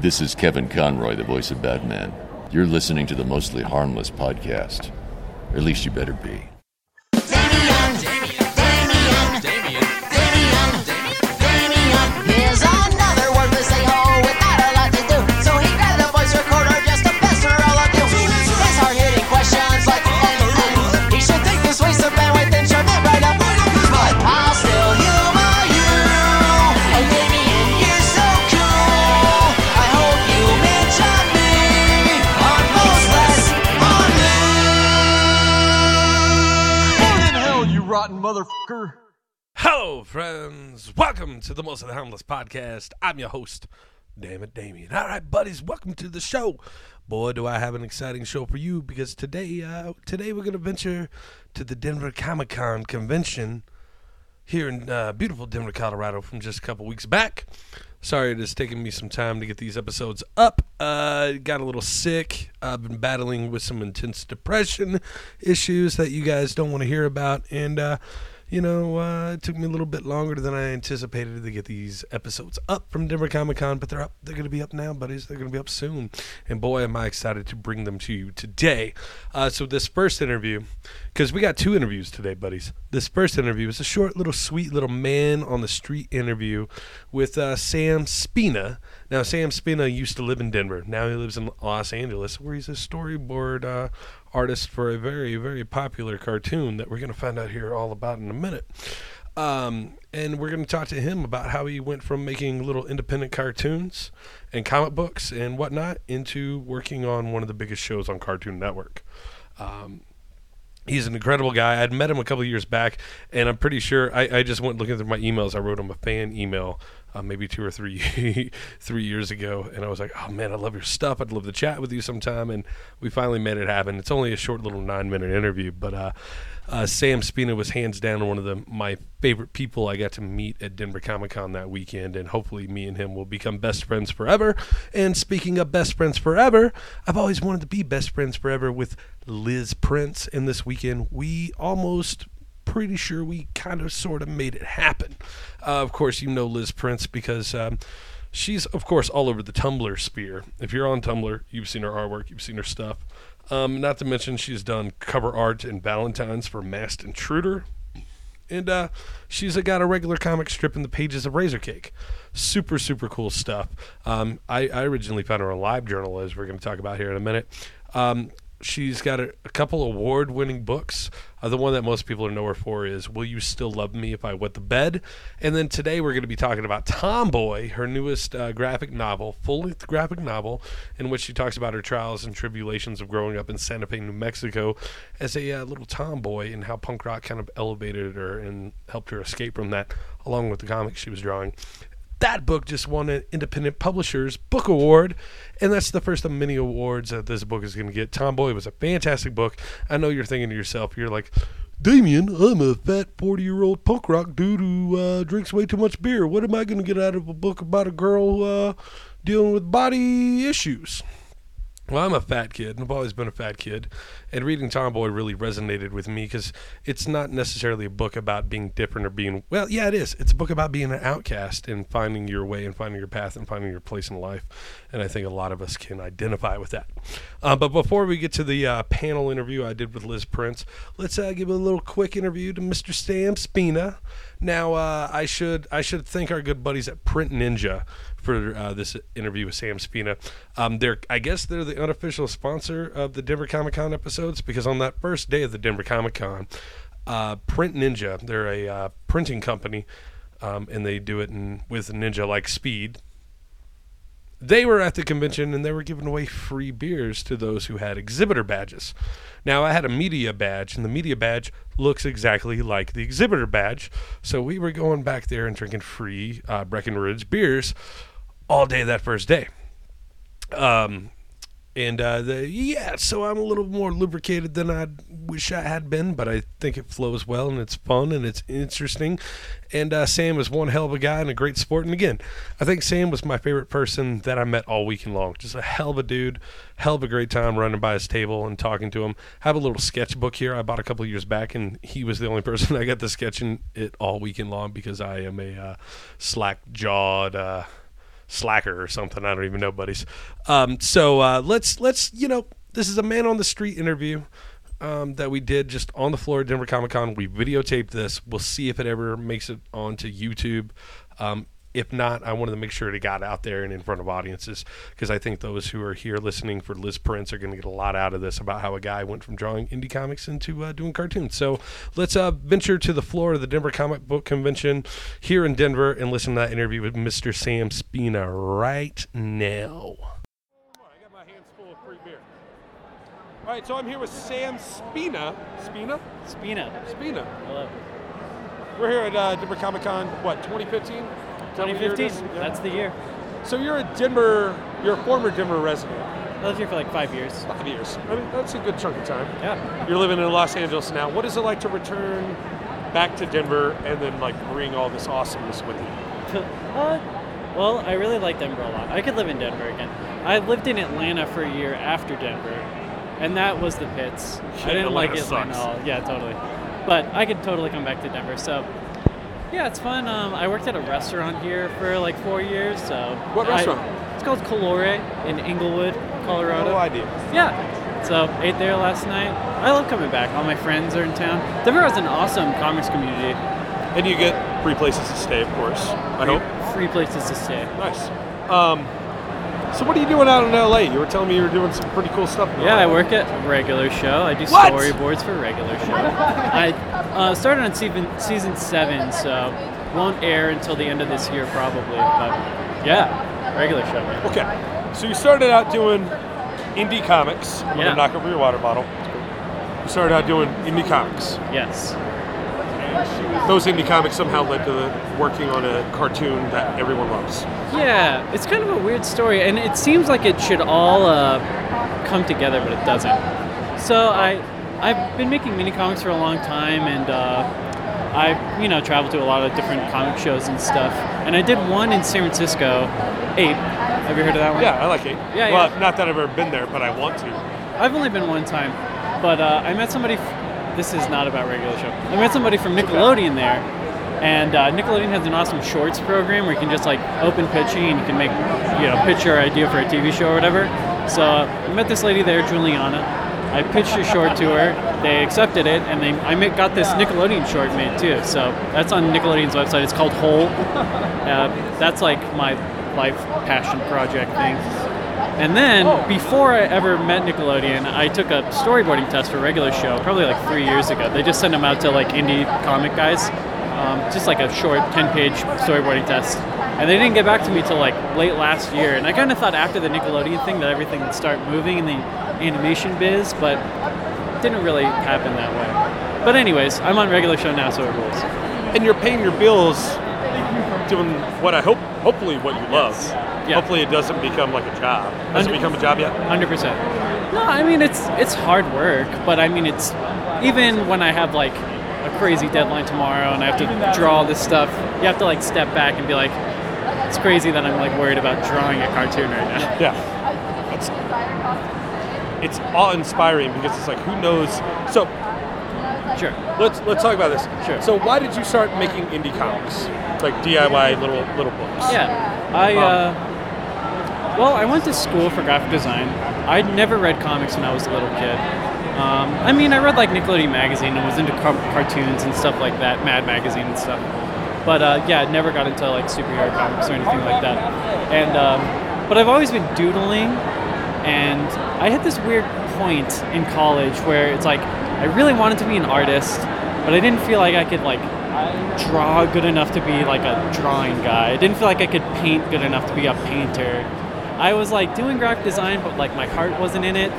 This is Kevin Conroy, the voice of Batman. You're listening to the Mostly Harmless podcast. Or at least you better be. Hello, friends. Welcome to the Most of the Harmless podcast. I'm your host, Damn it, Damian. All right, buddies, welcome to the show. Boy, do I have an exciting show for you because today, uh, today we're gonna venture to the Denver Comic Con convention here in uh, beautiful Denver, Colorado, from just a couple weeks back. Sorry, it has taken me some time to get these episodes up. Uh, got a little sick. I've been battling with some intense depression issues that you guys don't want to hear about, and uh, you know, uh, it took me a little bit longer than I anticipated to get these episodes up from Denver Comic Con, but they're up. They're going to be up now, buddies. They're going to be up soon. And boy, am I excited to bring them to you today. Uh, so, this first interview, because we got two interviews today, buddies. This first interview is a short, little, sweet little man on the street interview with uh, Sam Spina. Now, Sam Spina used to live in Denver. Now he lives in Los Angeles, where he's a storyboard uh, artist for a very, very popular cartoon that we're going to find out here all about in a minute. Um, and we're going to talk to him about how he went from making little independent cartoons and comic books and whatnot into working on one of the biggest shows on Cartoon Network. Um, he's an incredible guy. I'd met him a couple years back, and I'm pretty sure I, I just went looking through my emails. I wrote him a fan email. Uh, maybe two or three three years ago, and I was like, "Oh man, I love your stuff. I'd love to chat with you sometime." And we finally made it happen. It's only a short little nine minute interview, but uh, uh, Sam Spina was hands down one of the my favorite people I got to meet at Denver Comic Con that weekend, and hopefully me and him will become best friends forever. And speaking of best friends forever, I've always wanted to be best friends forever with Liz Prince, and this weekend we almost pretty sure we kind of sort of made it happen. Uh, of course, you know Liz Prince because um, she's, of course, all over the Tumblr sphere. If you're on Tumblr, you've seen her artwork, you've seen her stuff. Um, not to mention, she's done cover art and Valentine's for Masked Intruder. And uh, she's got a regular comic strip in the pages of Razorcake. Super, super cool stuff. Um, I, I originally found her on LiveJournal, as we're going to talk about here in a minute. Um, she's got a, a couple award winning books. Uh, the one that most people know her for is Will You Still Love Me If I Wet the Bed? And then today we're going to be talking about Tomboy, her newest uh, graphic novel, full length graphic novel, in which she talks about her trials and tribulations of growing up in Santa Fe, New Mexico as a uh, little tomboy and how punk rock kind of elevated her and helped her escape from that, along with the comics she was drawing that book just won an independent publishers book award and that's the first of many awards that this book is going to get tomboy was a fantastic book. I know you're thinking to yourself you're like damian i'm a fat 40 year old punk rock dude who uh, drinks way too much beer. What am i going to get out of a book about a girl uh, dealing with body issues well, I'm a fat kid, and I've always been a fat kid. And reading Tomboy really resonated with me because it's not necessarily a book about being different or being, well, yeah, it is. It's a book about being an outcast and finding your way and finding your path and finding your place in life. And I think a lot of us can identify with that. Uh, but before we get to the uh, panel interview I did with Liz Prince, let's uh, give a little quick interview to Mr. Sam Spina. Now, uh, I should I should thank our good buddies at Print Ninja for uh, this interview with Sam Spina. Um, they're, I guess, they're the unofficial sponsor of the Denver Comic Con episodes because on that first day of the Denver Comic Con, uh, Print Ninja, they're a uh, printing company, um, and they do it in, with Ninja like speed. They were at the convention and they were giving away free beers to those who had exhibitor badges. Now, I had a media badge, and the media badge looks exactly like the exhibitor badge. So we were going back there and drinking free uh, Breckenridge beers all day that first day. Um, and uh, the, yeah, so I'm a little more lubricated than I wish I had been, but I think it flows well and it's fun and it's interesting. And uh, Sam is one hell of a guy and a great sport. And again, I think Sam was my favorite person that I met all weekend long. Just a hell of a dude, hell of a great time running by his table and talking to him. I have a little sketchbook here I bought a couple years back, and he was the only person I got to sketching it all weekend long because I am a uh, slack jawed. Slacker or something. I don't even know, buddies. Um, so uh, let's let's you know this is a man on the street interview um, that we did just on the floor at Denver Comic Con. We videotaped this. We'll see if it ever makes it onto YouTube. Um, if not, I wanted to make sure it got out there and in front of audiences because I think those who are here listening for Liz Prince are going to get a lot out of this about how a guy went from drawing indie comics into uh, doing cartoons. So let's uh, venture to the floor of the Denver Comic Book Convention here in Denver and listen to that interview with Mr. Sam Spina right now. I got my hands full of free beer. All right, so I'm here with Sam Spina. Spina? Spina. Spina. Hello. We're here at uh, Denver Comic Con, what, 2015? 2015. That's the year. So you're a Denver, you're a former Denver resident. I lived here for like five years. Five years. I mean, that's a good chunk of time. Yeah. You're living in Los Angeles now. What is it like to return back to Denver and then like bring all this awesomeness with you? uh, well, I really like Denver a lot. I could live in Denver again. I lived in Atlanta for a year after Denver, and that was the pits. I didn't like Atlanta Atlanta. sucks. at all. Yeah, totally. But I could totally come back to Denver. So, yeah, it's fun. Um, I worked at a restaurant here for like four years. So What I- restaurant? it's called Calore in Englewood, Colorado. No idea. Yeah. So ate there last night. I love coming back. All my friends are in town. Denver has an awesome comics community. And you get free places to stay, of course. I hope. Free places to stay. Nice. Um, so what are you doing out in LA? You were telling me you were doing some pretty cool stuff. Yeah, I work at regular show. I do What? storyboards for regular show. I uh, started on season season seven, so won't air until the end of this year probably. But yeah, regular show. Man. Okay. So you started out doing indie comics. I'm Yeah. gonna knock over your water bottle. You started out doing indie comics. Yes. Those indie comics somehow led to working on a cartoon that everyone loves. Yeah, it's kind of a weird story, and it seems like it should all uh, come together, but it doesn't. So I, I've been making mini comics for a long time, and uh, I, you know, traveled to a lot of different comic shows and stuff. And I did one in San Francisco, APE. Have you heard of that one? Yeah, I like it. Yeah, well, yeah. not that I've ever been there, but I want to. I've only been one time, but uh, I met somebody. This is not about regular show. I met somebody from Nickelodeon there, and uh, Nickelodeon has an awesome shorts program where you can just like open pitching and you can make, you know, pitch your idea for a TV show or whatever. So I met this lady there, Juliana. I pitched a short to her. They accepted it, and they I got this Nickelodeon short made too. So that's on Nickelodeon's website. It's called Hole. Uh, that's like my life passion project thing. And then, before I ever met Nickelodeon, I took a storyboarding test for a regular show, probably like three years ago. They just send them out to like indie comic guys, um, just like a short 10 page storyboarding test. And they didn't get back to me till like late last year. And I kind of thought after the Nickelodeon thing that everything would start moving in the animation biz, but it didn't really happen that way. But, anyways, I'm on regular show now, so it rules. And you're paying your bills doing what I hope, hopefully, what you love. Yeah. Hopefully, it doesn't become like a job. Has it become a job yet? Hundred percent. No, I mean it's it's hard work, but I mean it's even when I have like a crazy deadline tomorrow and I have to draw all this stuff, you have to like step back and be like, it's crazy that I'm like worried about drawing a cartoon right now. Yeah. It's, it's awe-inspiring because it's like, who knows? So Sure. let's let's talk about this. Sure. So why did you start making indie comics, like DIY little little books? Yeah. I uh, well, I went to school for graphic design. I'd never read comics when I was a little kid. Um, I mean, I read like Nickelodeon magazine and was into car- cartoons and stuff like that, Mad magazine and stuff. But uh, yeah, I never got into like superhero comics or anything like that. And um, but I've always been doodling, and I hit this weird point in college where it's like I really wanted to be an artist, but I didn't feel like I could like draw good enough to be like a drawing guy. I didn't feel like I could paint good enough to be a painter. I was like doing graphic design, but like my heart wasn't in it.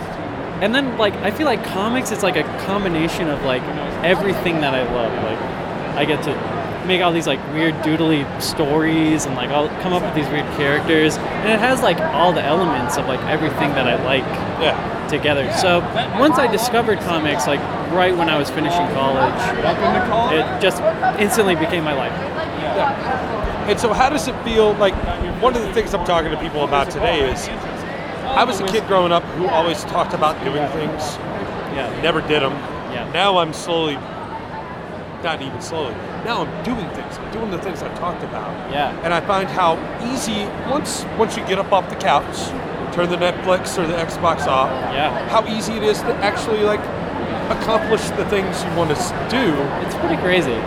And then like I feel like comics is like a combination of like everything that I love. Like I get to make all these like weird doodly stories and like I'll come up with these weird characters and it has like all the elements of like everything that I like Yeah. together. So once I discovered comics, like right when I was finishing college, it just instantly became my life. And so, how does it feel? Like one of the things I'm talking to people about today is, I was a kid growing up who always talked about doing things, Yeah. never did them. Yeah. Now I'm slowly not even slowly. Now I'm doing things. I'm doing the things I talked about. Yeah. And I find how easy once once you get up off the couch, turn the Netflix or the Xbox off. Yeah. How easy it is to actually like accomplish the things you want to do. It's pretty crazy.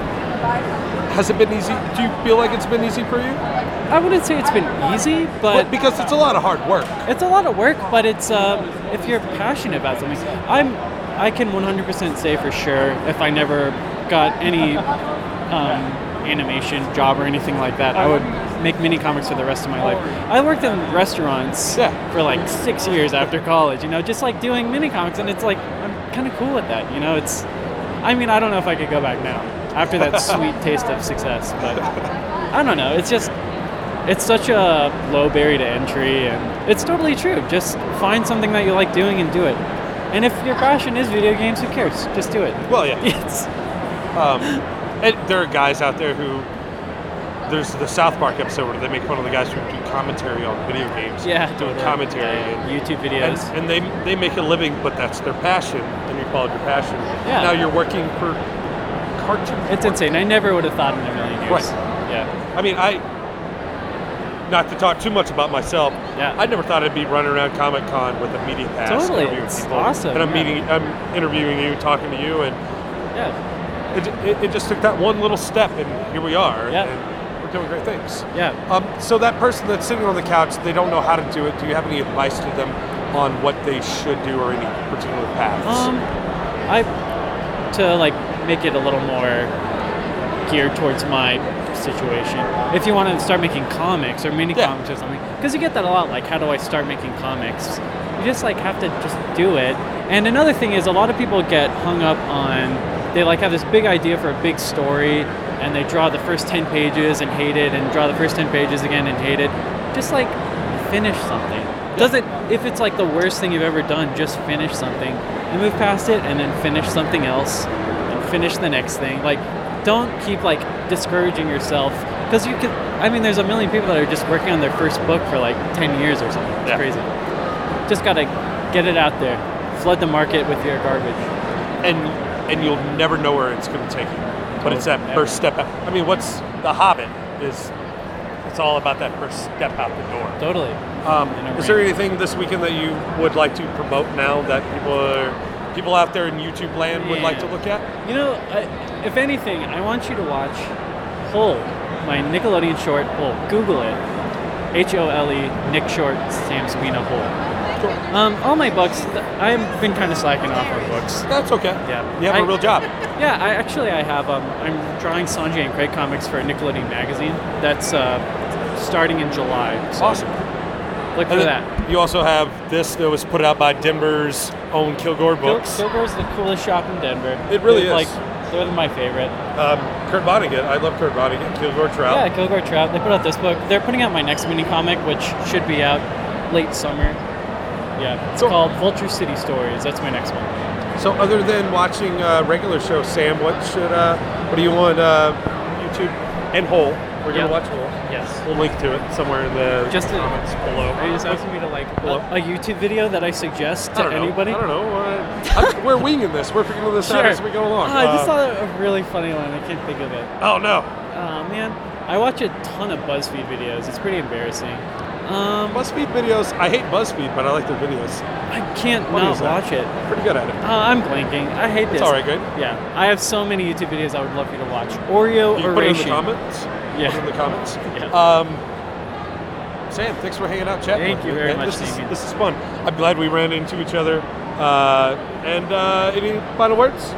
Has it been easy? Do you feel like it's been easy for you? I wouldn't say it's been easy, but because it's a lot of hard work. it's a lot of work. But it's uh, if you're passionate about something, I'm I can 100% say for sure if I never got any um, animation job or anything like that, I would make mini comics for the rest of my life. I worked in restaurants Yeah. for like six years after college. You know, just like doing mini comics, and it's like I'm kind of cool with that. You know, it's I mean I don't know if I could go back now after that sweet taste of success, but I don't know. It's just it's such a low barrier to entry and it's totally true just find something that you like doing and do it and if your passion is video games who cares just do it Well, yeah. it's Um, and there are guys out there who. There's the South Park episode where they make fun of the guys who do commentary on video games. yeah doing totally. commentary. Yeah, and- youtube and, videos and they they make a living, but that's their passion, and you followed your passion. Yeah. Now you're working for cartoon. it's insane i never would have thought in a million years Right. yeah I mean, I. Not to talk too much about myself. Yeah. I never thought I'd be running around Comic Con with a media pass. Totally, interviewing it's people. awesome, And I'm yeah. meeting, I'm interviewing you, talking to you, and yeah it, it, it just took that one little step, and here we are. Yeah. And we're doing great things. yeah Um, so that person that's sitting on the couch, they don't know how to do it. Do you have any advice to them on what they should do or any particular paths? Um, I to like make it a little more geared towards my situation. If you want to start making comics or mini Yeah. comics or something, because you get that a lot. Like, how do I start making comics? You just like have to just do it. And another thing is, a lot of people get hung up on they like have this big idea for a big story, and they draw the first ten pages and hate it, and draw the first ten pages again and hate it. Just like finish something. Doesn't if it's like the worst thing you've ever done, just finish something and move past it, and then finish something else, finish the next thing. Like, don't keep like discouraging yourself because you could. I mean, there's a million people that are just working on their first book for like ten years or something. It's Yeah. crazy. Just gotta get it out there, flood the market with your garbage. and and you'll never know where it's going to take you. But it's that Totally. first step. Out. I mean, what's the Hobbit is? It's all about that first step out the door. Totally. Um, is there anything this weekend that you would like to promote now that people are people out there in YouTube land would like to look at? You know, I, if anything, I want you to watch Hole, my Nickelodeon short Hole. Google it. H O L E, Nick Short, Sam Spina Hole. Um, all my books, I've been kind of slacking off on books. That's okay. Yeah. You have a I- real job. Yeah, I actually I have. Um, I'm drawing Sanjay and Craig comics for Nickelodeon magazine. That's uh, starting in July. So Awesome. Look for that. you also have this that was put out by Denver's own Kilgore Kil- Books. Kilgore's the coolest shop in Denver. It really They're, is. Like, they're my favorite. Um, Kurt Vonnegut. I love Kurt Vonnegut. Kilgore Trout. Yeah, Kilgore Trout. They put out this book. They're putting out my next mini comic, which should be out late summer. Yeah, it's So- called Vulture City Stories. That's my next one. So other than watching uh, regular shows, Sam, what should uh, what do you want uh, YouTube and Hole? We're gonna Yeah. watch Hole. Yes. We'll link to it somewhere in the Just comments below. Are you just asking me to like a, YouTube video that I suggest to know. anybody? I don't know. Uh, I- we're winging this. We're figuring this out as we go along. Oh, I just Uh, saw a really funny one. I can't think of it. oh no, Oh man, I watch a ton of BuzzFeed videos. It's pretty embarrassing. Um, BuzzFeed videos. I hate BuzzFeed, but I like their videos. I can't not watch it. Pretty good at it. Uh, I'm blanking. I hate this. It's all right, good. Yeah, I have so many YouTube videos I would love you to watch. Oreo You put it in the comments. Yeah. In the comments. Yeah. Um, Sam, thanks for hanging out, chatting. Thank you very Man, much, This is, this is fun. I'm glad we ran into each other. Uh, and uh, any final words?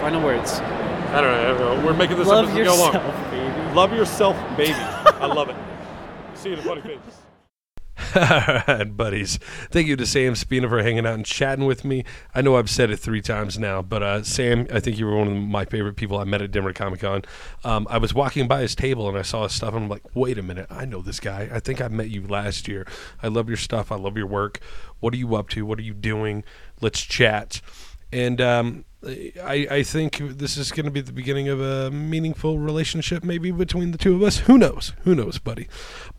Final words. I don't know. I don't know. We're making this up Love as we go yourself, along. baby. Love yourself, baby. I love it. See you in the funny face. All right, buddies. Thank you to Sam Spina for hanging out and chatting with me. I know I've said it three times now, but uh, Sam, I think you were one of my favorite people I met at Denver Comic Con. Um, I was walking by his table and I saw his stuff, and I'm like, wait a minute, I know this guy. I think I met you last year. I love your stuff. I love your work. What are you up to? What are you doing? Let's chat. And um, I, I think this is going to be the beginning of a meaningful relationship, maybe between the two of us. Who knows? Who knows, buddy?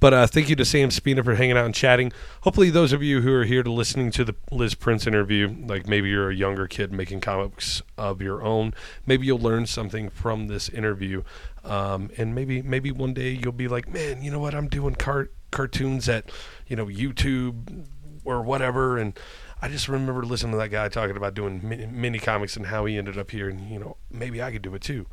But uh, thank you to Sam Spina for hanging out and chatting. Hopefully, those of you who are here to listening to the Liz Prince interview, like maybe you're a younger kid making comics of your own, maybe you'll learn something from this interview, um, and maybe maybe one day you'll be like, man, you know what? I'm doing car- cartoons at you know YouTube or whatever, and I just remember listening to that guy talking about doing mini, comics and how he ended up here, and you know maybe I could do it too.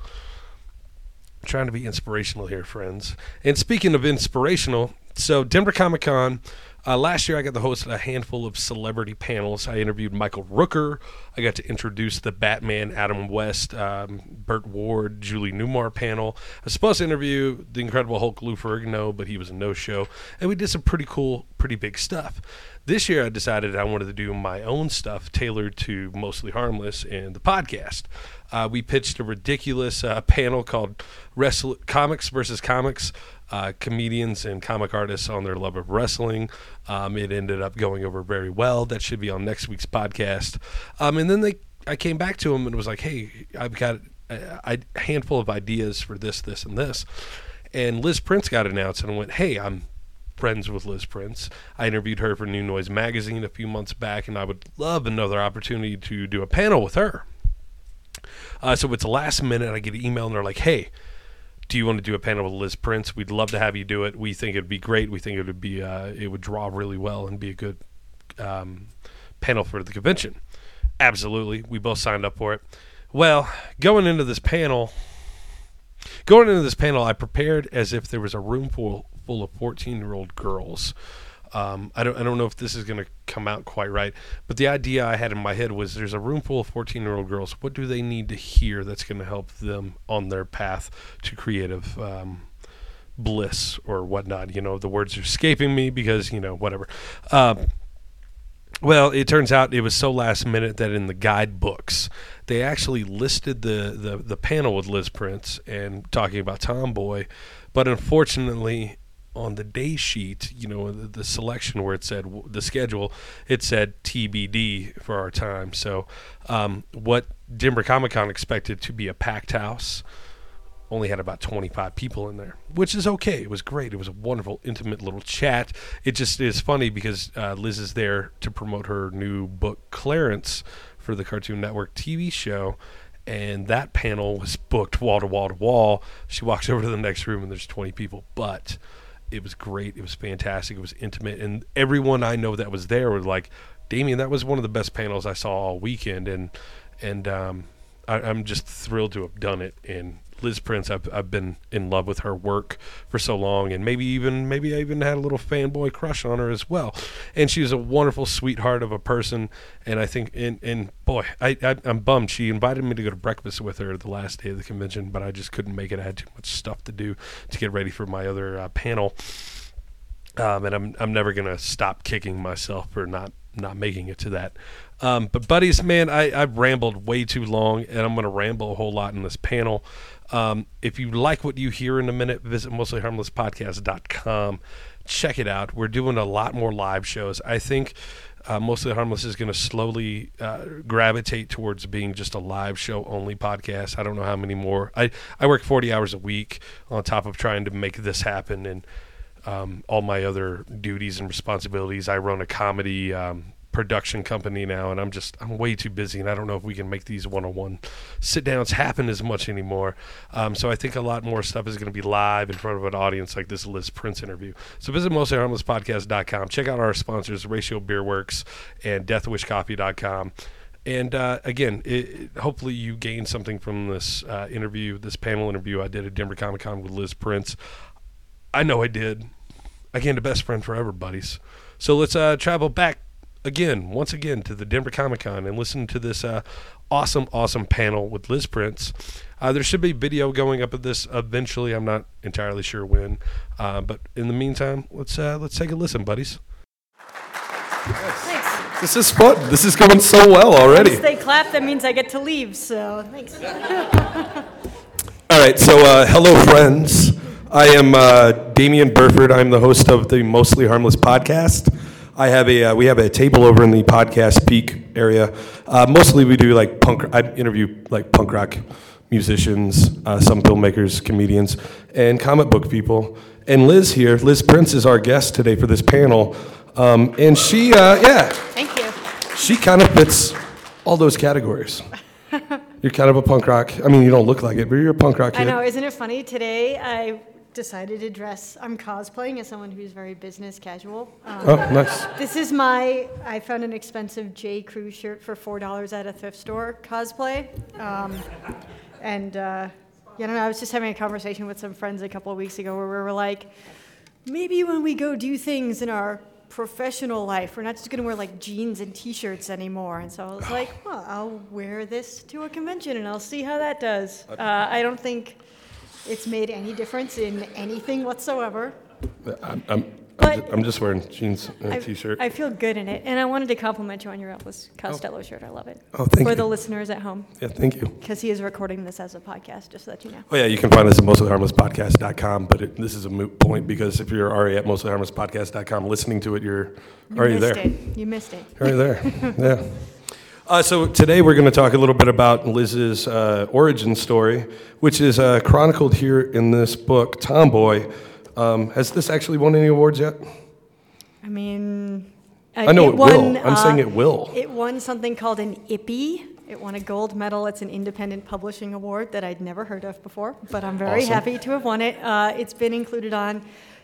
trying to be inspirational here, friends. And speaking of inspirational, so Denver Comic Con. Uh, last year, I got to host a handful of celebrity panels. I interviewed Michael Rooker. I got to introduce the Batman, Adam West, um, Burt Ward, Julie Newmar panel. I was supposed to interview the Incredible Hulk Lou Ferrigno, but he was a no-show. And we did some pretty cool, pretty big stuff. This year, I decided I wanted to do my own stuff tailored to Mostly Harmless and the podcast. Uh, we pitched a ridiculous uh, panel called Wrestle- Comics versus Comics. Uh, comedians and comic artists on their love of wrestling. Um, it ended up going over very well. That should be on next week's podcast. Um, and then they, I came back to him and was like, "Hey, I've got a, a handful of ideas for this, this, and this." And Liz Prince got announced, and I went, "Hey, I'm friends with Liz Prince. I interviewed her for New Noise magazine a few months back, and I would love another opportunity to do a panel with her." Uh, so it's last minute. I get an email, and they're like, "Hey." Do you want to do a panel with Liz Prince? We'd love to have you do it. We think it'd be great. We think it would be uh, it would draw really well and be a good um, panel for the convention. Absolutely, we both signed up for it. Well, going into this panel, going into this panel, I prepared as if there was a room full full of fourteen year old girls. Um, I don't I don't know if this is going to come out quite right, but the idea I had in my head was there's a room full of 14 year old girls. What do they need to hear that's going to help them on their path to creative um, bliss or whatnot? You know, the words are escaping me because you know whatever. Um, well, it turns out it was so last minute that in the guidebooks they actually listed the, the, the panel with Liz Prince and talking about Tomboy, but unfortunately on the day sheet, you know, the, the, selection where it said the schedule, it said TBD for our time. So, um, what Denver Comic Con expected to be a packed house only had about 25 people in there, which is okay. It was great. It was a wonderful, intimate little chat. It just is funny because uh, Liz is there to promote her new book, Clarence, for the Cartoon Network TV show. And that panel was booked wall to wall to wall. She walks over to the next room and there's 20 people. But it was great. It was fantastic. It was intimate, and everyone I know that was there was like, "Damian, that was one of the best panels I saw all weekend." And and um, I, I'm just thrilled to have done it. And Liz Prince, I've, I've been in love with her work for so long, and maybe even maybe I even had a little fanboy crush on her as well. And she's a wonderful sweetheart of a person, and I think and and boy, I, I am bummed. She invited me to go to breakfast with her the last day of the convention, but I just couldn't make it. I had too much stuff to do to get ready for my other uh, panel. Um, and I'm I'm never gonna stop kicking myself for not not making it to that. Um, but buddies, man, I, I've rambled way too long, and I'm going to ramble a whole lot in this panel. Um, if you like what you hear in a minute, visit mostlyharmlesspodcast.com. Check it out. We're doing a lot more live shows. I think uh, Mostly Harmless is going to slowly uh, gravitate towards being just a live show only podcast. I don't know how many more. I, I work 40 hours a week on top of trying to make this happen and um, all my other duties and responsibilities. I run a comedy um, production company now, and I'm just I'm way too busy, and I don't know if we can make these one-on-one sit downs happen as much anymore. Um, so I think a lot more stuff is going to be live in front of an audience like this Liz Prince interview. So visit mostlyharmlesspodcast.com. Check out our sponsors, Ratio Beer Works and DeathWishCoffee.com. And uh, again, it, hopefully you gained something from this uh, interview, this panel interview I did at Denver Comic Con with Liz Prince. I know I did. I gained a best friend forever, buddies. So let's uh, travel back again, once again, to the Denver Comic Con and listen to this uh, awesome, awesome panel with Liz Prince. Uh, there should be video going up of this eventually. I'm not entirely sure when, uh, but in the meantime, let's uh, let's take a listen, buddies. Thanks. This is fun. This is going so well already. Once they clap, that means I get to leave, so thanks. All right, so uh, hello, friends. I am uh, Damian Burford. I'm the host of the Mostly Harmless podcast. I have a uh, we have a table over in the podcast peak area. Uh, mostly we do like punk. I interview like punk rock musicians, uh, some filmmakers, comedians, and comic book people. And Liz here, Liz Prince is our guest today for this panel, um, and she uh, yeah Thank you. she kind of fits all those categories. You're kind of a punk rock. I mean, you don't look like it, but you're a punk rock I know, isn't it funny? Today I decided to dress, I'm cosplaying as someone who's very business casual. Um, Oh, nice. This is my, I found an expensive J. Crew shirt for $4 at a thrift store cosplay. Um, and, uh, you know, I was just having a conversation with some friends a couple of weeks ago where we were like, maybe when we go do things in our professional life, we're not just going to wear like jeans and t-shirts anymore. And so I was like, well, I'll wear this to a convention and I'll see how that does. Uh, I don't think it's made any difference in anything whatsoever. I'm, I'm, I'm, But- just, I'm just wearing jeans and a I- t-shirt. I feel good in it, and I wanted to compliment you on your Elvis Costello oh. shirt. I love it. Oh, thank For you. the listeners at home, yeah, thank you. because he is recording this as a podcast, just so that you know. Oh yeah, you can find us at mostlyharmlesspodcast.com, but it, this is a moot point because if you're already at mostlyharmlesspodcast.com listening to it, you're already there. You already missed there. it. You missed it. Already there. yeah. Uh, so today we're going to talk a little bit about Liz's uh, origin story, which is uh, chronicled here in this book, Tomboy. Um, has this actually won any awards yet? I mean, uh, I know it, won, will. I'm uh, saying it will. It won something called an IPPY. It won a gold medal. It's an independent publishing award that I'd never heard of before, but I'm very Awesome. happy to have won it. Uh, it's been included on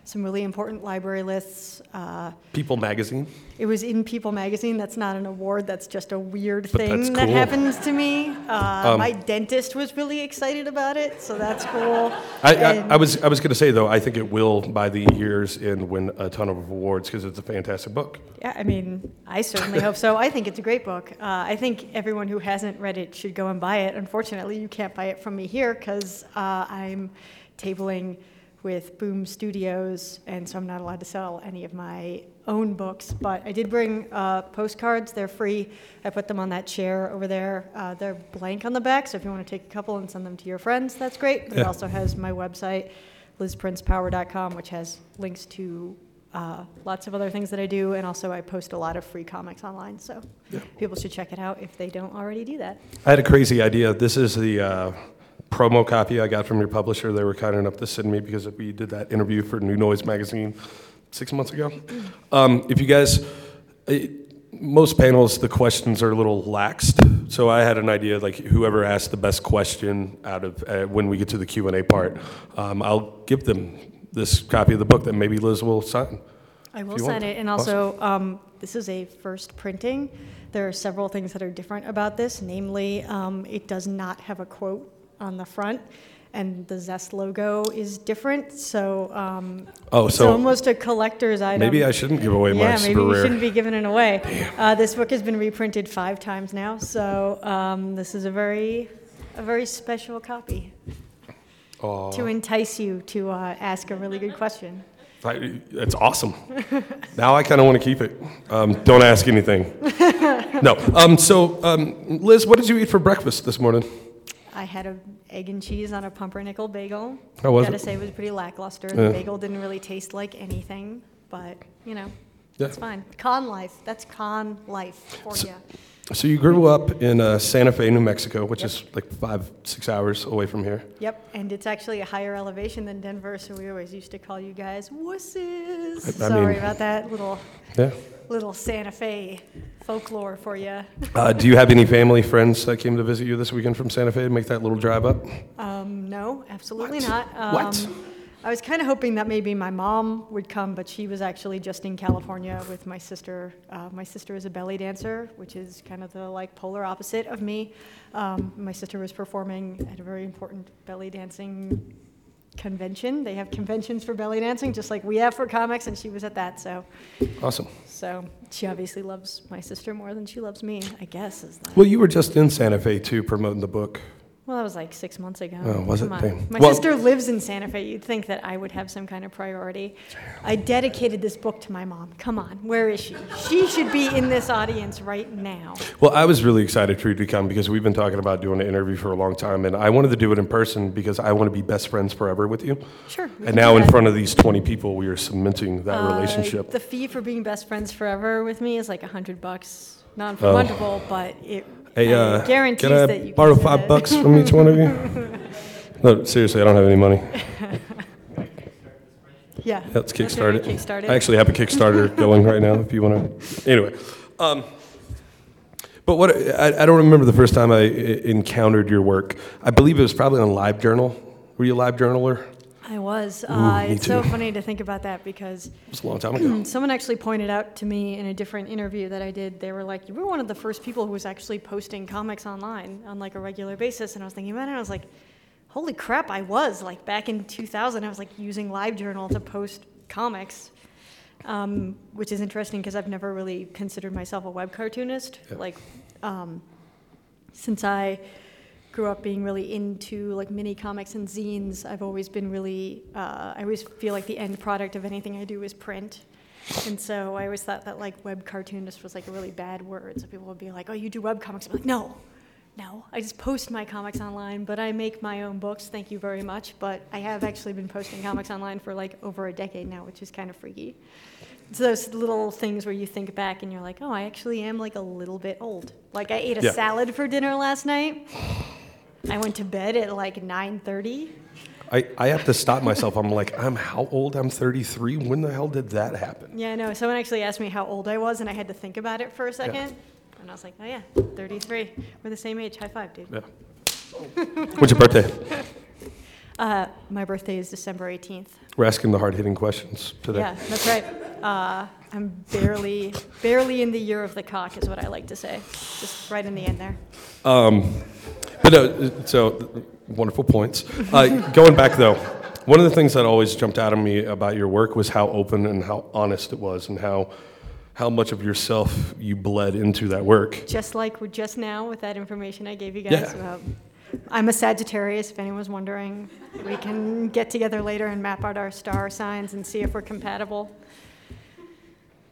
some really important library lists. Uh, People Magazine. It was in People magazine. That's not an award. That's just a weird But thing that cool. happens to me. Uh, Um, my dentist was really excited about it, so that's cool. I, I, I was I was going to say though I think it will by the years and win a ton of awards because it's a fantastic book. Yeah, I mean, I certainly hope so. I think it's a great book. Uh, I think everyone who hasn't read it should go and buy it. Unfortunately, you can't buy it from me here because uh, I'm tabling with Boom Studios, and so I'm not allowed to sell any of my own books. But I did bring uh, postcards. They're free. I put them on that chair over there. Uh, they're blank on the back, so if you want to take a couple and send them to your friends, that's great. But it also has my website, lizprincepower.com, which has links to uh, lots of other things that I do, and also I post a lot of free comics online. So people should check it out if they don't already do that. I had a crazy idea. This is the uh, promo copy I got from your publisher. They were kind enough to send me because we did that interview for New Noise magazine six months ago. Um, if you guys, eh, most panels, the questions are a little laxed. So I had an idea, like whoever asked the best question out of uh, when we get to the Q and A part, um, I'll give them this copy of the book that maybe Liz will sign. I will send it, and also um, this is a first printing. There are several things that are different about this. Namely, um, it does not have a quote on the front, and the Zest logo is different. So um, Oh, it's so almost a collector's item. maybe I shouldn't give away my yeah, super maybe rare. shouldn't be giving it away. Uh, this book has been reprinted five times now, so um, this is a very, a very special copy to entice you to uh, ask a really good question. I, it's awesome. now I kind of want to keep it. Um, don't ask anything. no. Um, so, um, Liz, what did you eat for breakfast this morning? I had a egg and cheese on a pumpernickel bagel. How was Gotta it? say it was pretty lackluster. Yeah. The bagel didn't really taste like anything, but you know, Yeah. it's fine. Con life. That's con life for you. So you grew up in uh, Santa Fe, New Mexico, which is like five, six hours away from here. Yep, and it's actually a higher elevation than Denver, so we always used to call you guys wusses. I- I Sorry mean- about that little Yeah. Little Santa Fe folklore for you. Uh, do you have any family friends that came to visit you this weekend from Santa Fe to make that little drive up? Um, no, absolutely What? not. Um, What? I was kind of hoping that maybe my mom would come, but she was actually just in California with my sister. Uh, my sister is a belly dancer, which is kind of the like polar opposite of me. Um, my sister was performing at a very important belly dancing convention. They have conventions for belly dancing, just like we have for comics, and she was at that. So, Awesome. So she obviously loves my sister more than she loves me. I guess is that. Well, you were just in Santa Fe too, promoting the book. Well, that was like six months ago. Oh, was it? Come on. Damn. My Well- sister lives in Santa Fe. You'd think that I would have some kind of priority. I dedicated this book to my mom. Come on, where is she? She should be in this audience right now. Well, I was really excited for you to come because we've been talking about doing an interview for a long time, and I wanted to do it in person because I want to be best friends forever with you. Sure. we And now, do in that. front of these 20 people, we are cementing that Uh, relationship. The fee for being best friends forever with me is like a hundred bucks. Non-refundable, but it Hey, uh, guarantees can I that you borrow can five bucks from each one of you? No, seriously, I don't have any money. Yeah. Let's kickstart it. Kickstart it. I actually have a Kickstarter going right now if you want to. Anyway. Um, but what I, I don't remember the first time I I encountered your work. I believe it was probably on LiveJournal. Were you a LiveJournaler? I was. Uh, me it's so too. funny to think about that because It was a long time ago. someone actually pointed out to me in a different interview that I did. They were like, "You were one of the first people who was actually posting comics online on like a regular basis." And I was thinking about it. and I was like, "Holy crap! I was like back in 2000. I was like using LiveJournal to post comics." Um, which is interesting because I've never really considered myself a web cartoonist. Yeah. Like, um, since I grew up being really into like mini comics and zines, I've always been really, uh, I always feel like the end product of anything I do is print. And so I always thought that like web cartoonist was like a really bad word. So people would be like, oh, you do web comics. I'm like, no, no, I just post my comics online, but I make my own books. Thank you very much. But I have actually been posting comics online for like over a decade now, which is kind of freaky. It's those little things where you think back and you're like, oh, I actually am like a little bit old. Like I ate a Yeah. salad for dinner last night. I went to bed at like 9:30. I, I have to stop myself. I'm like, I'm how old? I'm 33. When the hell did that happen? Yeah, no. Someone actually asked me how old I was, and I had to think about it for a second. And I was like, oh yeah, 33. We're the same age. High five, dude. Yeah. What's your birthday? Uh, my birthday is December 18th. We're asking the hard hitting questions today. Yeah, that's right. Uh, I'm barely, barely in the year of the cock, is what I like to say. Just right in the end there. But no, so wonderful points. Uh, going back though, one of the things that always jumped out at me about your work was how open and how honest it was, and how how much of yourself you bled into that work. Just like just now with that information I gave you guys Yeah. about. I'm a Sagittarius, if anyone's wondering. We can get together later and map out our star signs and see if we're compatible.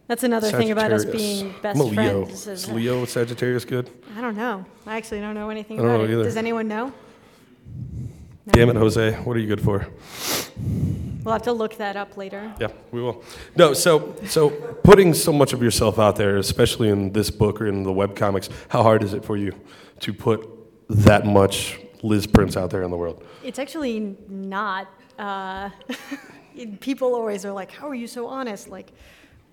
That's another thing about us Sagittarius. being best I'm a Leo. friends. Is is- Leo Sagittarius good? I don't know. I actually don't know anything I don't about know it. either. Does anyone know? No. Damn it, Jose. What are you good for? We'll have to look that up later. Yeah, we will. No, so so putting so much of yourself out there, especially in this book or in the web comics, how hard is it for you to put that much Liz Prince out there in the world? It's actually not. Uh, people always are like, "How are you so honest?" Like,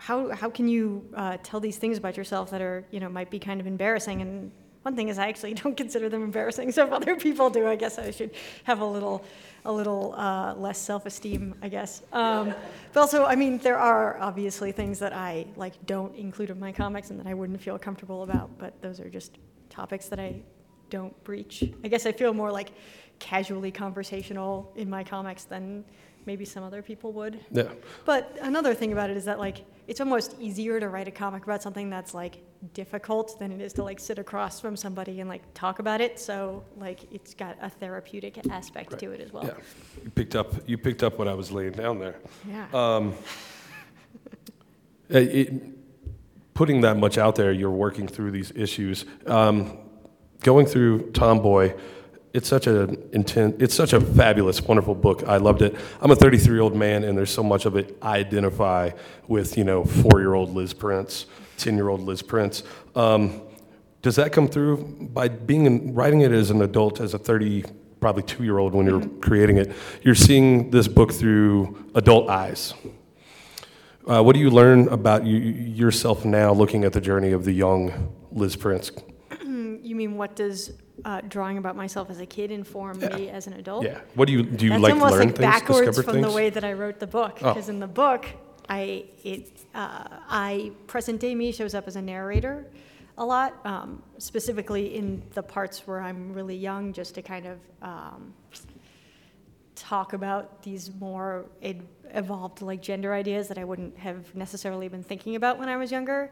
how how can you uh, tell these things about yourself that are you know might be kind of embarrassing? And one thing is, I actually don't consider them embarrassing. So if other people do, I guess I should have a little a little uh, less self-esteem, I guess. Um, but also, I mean, there are obviously things that I like don't include in my comics and that I wouldn't feel comfortable about. But those are just topics that I don't breach. I guess I feel more like casually conversational in my comics than maybe some other people would. Yeah. But another thing about it is that like it's almost easier to write a comic about something that's like difficult than it is to like sit across from somebody and like talk about it. So like it's got a therapeutic aspect to it as well. Yeah. You picked up you picked up what I was laying down there. Yeah. Uh, it, putting that much out there, you're working through these issues. Um, going through Tomboy, it's such a intent. It's such a fabulous, wonderful book. I loved it. I'm a 33 year old man, and there's so much of it I identify with. You know, four year old Liz Prince, 10 year old Liz Prince. Um, does that come through by being in, writing it as an adult, as a 30, probably two year old when you're creating it? You're seeing this book through adult eyes. Uh, what do you learn about you, yourself now, looking at the journey of the young Liz Prince? you mean what does uh, drawing about myself as a kid inform me as an adult? Yeah. What do you do? You That's like to almost learn like things, backwards from things? the way that I wrote the book. Oh. Because in the book, I it uh, I present day me shows up as a narrator a lot, um, specifically in the parts where I'm really young, just to kind of um, talk about these more ed- evolved like gender ideas that I wouldn't have necessarily been thinking about when I was younger.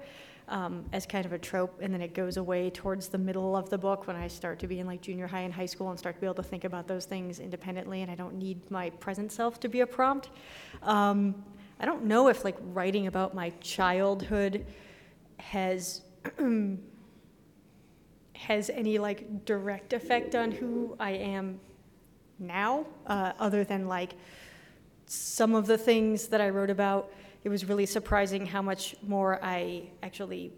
Um, as kind of a trope, and then it goes away towards the middle of the book when I start to be in like junior high and high school and start to be able to think about those things independently, and I don't need my present self to be a prompt. Um, I don't know if like writing about my childhood has has any like direct effect on who I am now, uh, other than like some of the things that I wrote about. It was really surprising how much more I actually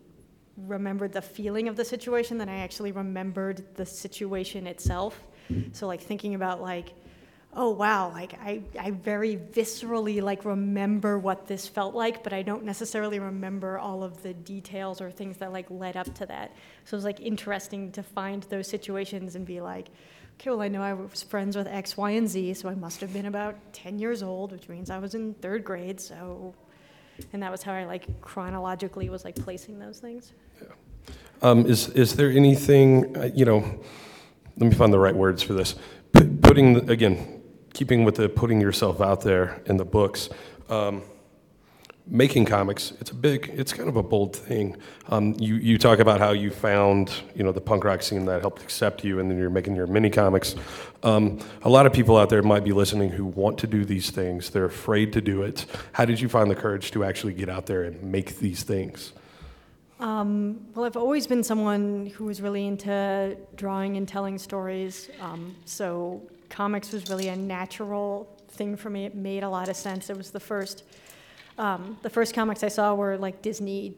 remembered the feeling of the situation than I actually remembered the situation itself. So like thinking about like, oh wow, like I, I very viscerally like remember what this felt like, but I don't necessarily remember all of the details or things that like led up to that. So it was like interesting to find those situations and be like, okay, well I know I was friends with X, Y, and Z, so I must have been about 10 years old, which means I was in third grade, so and that was how I like chronologically was like placing those things. Um, is, is there anything, uh, you know, let me find the right words for this. P- putting, the- again, keeping with the putting yourself out there in the books, um, making comics, it's a big, it's kind of a bold thing. Um, you, you talk about how you found, you know, the punk rock scene that helped accept you, and then you're making your mini comics. Um, a lot of people out there might be listening who want to do these things. They're afraid to do it. How did you find the courage to actually get out there and make these things? Well, I've always been someone who was really into drawing and telling stories. Um, so comics was really a natural thing for me. It made a lot of sense. It was the first, um, the first comics I saw were like Disney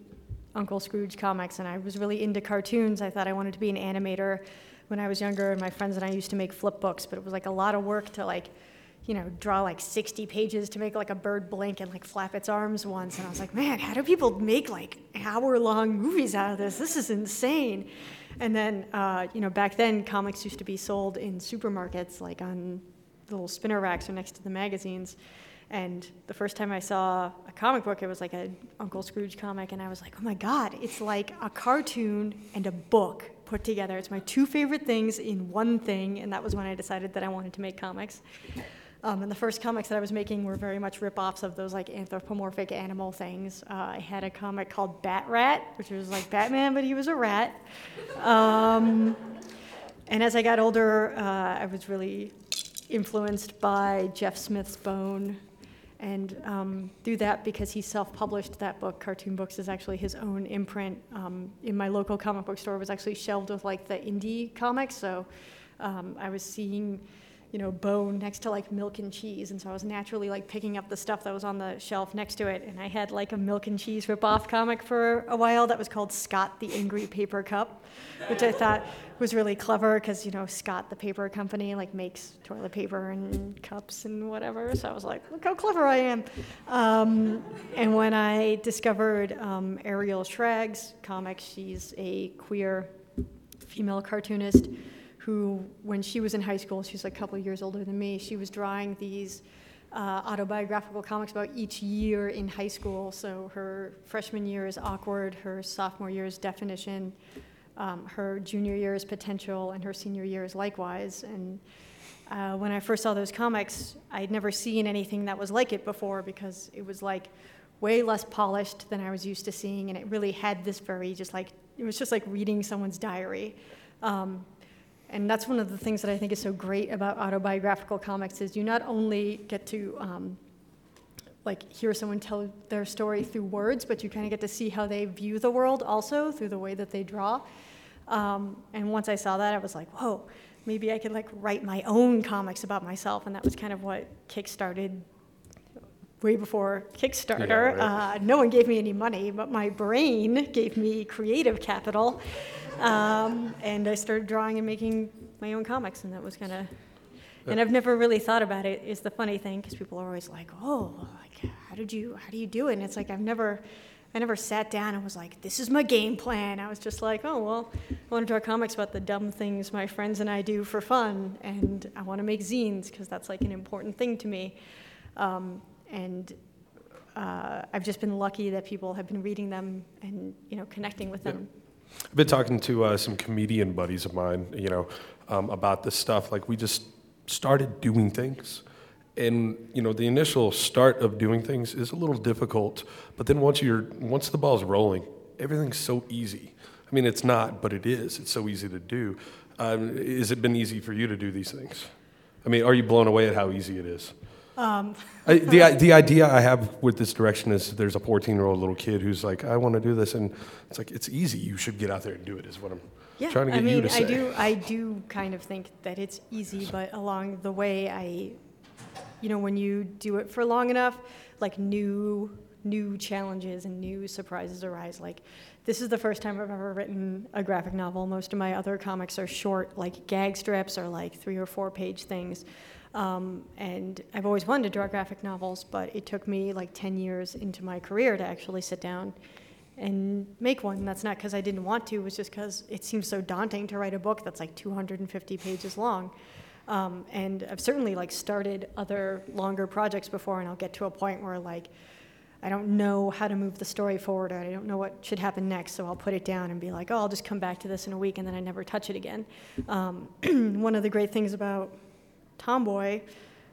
Uncle Scrooge comics, and I was really into cartoons. I thought I wanted to be an animator when I was younger, and my friends and I used to make flip books, but it was like a lot of work to like you know, draw like 60 pages to make like a bird blink and like flap its arms once. And I was like, man, how do people make like hour long movies out of this? This is insane. And then, uh, you know, back then comics used to be sold in supermarkets, like on little spinner racks or next to the magazines. And the first time I saw comic book, it was like a Uncle Scrooge comic, and I was like, oh my God, it's like a cartoon and a book put together. It's my two favorite things in one thing, and that was when I decided that I wanted to make comics. Um, and the first comics that I was making were very much rip-offs of those like anthropomorphic animal things. Uh, I had a comic called Bat Rat, which was like Batman, but he was a rat. Um, and as I got older, uh, I was really influenced by Jeff Smith's Bone. And um, through that, because he self-published that book, Cartoon Books is actually his own imprint. Um, in my local comic book store, was actually shelved with like the indie comics. So um, I was seeing you know, bone next to like milk and cheese. And so I was naturally like picking up the stuff that was on the shelf next to it. And I had like a milk and cheese rip-off comic for a while that was called Scott the Angry Paper Cup, which I thought was really clever because, you know, Scott the paper company like makes toilet paper and cups and whatever. So I was like, look how clever I am. Um, and when I discovered um, Ariel Schrag's comics, she's a queer female cartoonist who, when she was in high school, she's a couple of years older than me, she was drawing these uh, autobiographical comics about each year in high school. So her freshman year is awkward, her sophomore year is definition, um, her junior year is potential, and her senior year is likewise. And uh, when I first saw those comics, I'd never seen anything that was like it before because it was like way less polished than I was used to seeing, and it really had this very just like it was just like reading someone's diary. Um, and that's one of the things that I think is so great about autobiographical comics is you not only get to um, like hear someone tell their story through words, but you kind of get to see how they view the world also through the way that they draw. Um, and once I saw that, I was like, whoa, maybe I could like write my own comics about myself, and that was kind of what kickstarted way before Kickstarter. Yeah, right. uh, no one gave me any money, but my brain gave me creative capital. Um, and I started drawing and making my own comics, and that was kind of. And I've never really thought about it. Is the funny thing because people are always like, "Oh, like how did you how do you do it?" And it's like I've never, I never sat down and was like, "This is my game plan." I was just like, "Oh well, I want to draw comics about the dumb things my friends and I do for fun, and I want to make zines because that's like an important thing to me." Um, and uh, I've just been lucky that people have been reading them and you know connecting with them. I've been talking to uh, some comedian buddies of mine, you know, um, about this stuff. Like we just started doing things, and you know, the initial start of doing things is a little difficult. But then once you're once the ball's rolling, everything's so easy. I mean, it's not, but it is. It's so easy to do. Um, has it been easy for you to do these things? I mean, are you blown away at how easy it is? Um, I, the, the idea I have with this direction is there's a 14 year old little kid who's like, I want to do this. And it's like, it's easy. You should get out there and do it, is what I'm Yeah, trying to get I mean, you to say. I do. I do kind of think that it's easy, but along the way, I, you know, when you do it for long enough, like new, new challenges and new surprises arise. Like, this is the first time I've ever written a graphic novel. Most of my other comics are short, like gag strips or like three or four page things. Um, and I've always wanted to draw graphic novels, but it took me like 10 years into my career to actually sit down and make one. And that's not because I didn't want to, it was just because it seems so daunting to write a book that's like 250 pages long. Um, and I've certainly like started other longer projects before, and I'll get to a point where like I don't know how to move the story forward, or I don't know what should happen next, so I'll put it down and be like, oh, I'll just come back to this in a week, and then I never touch it again. Um, one of the great things about Tomboy,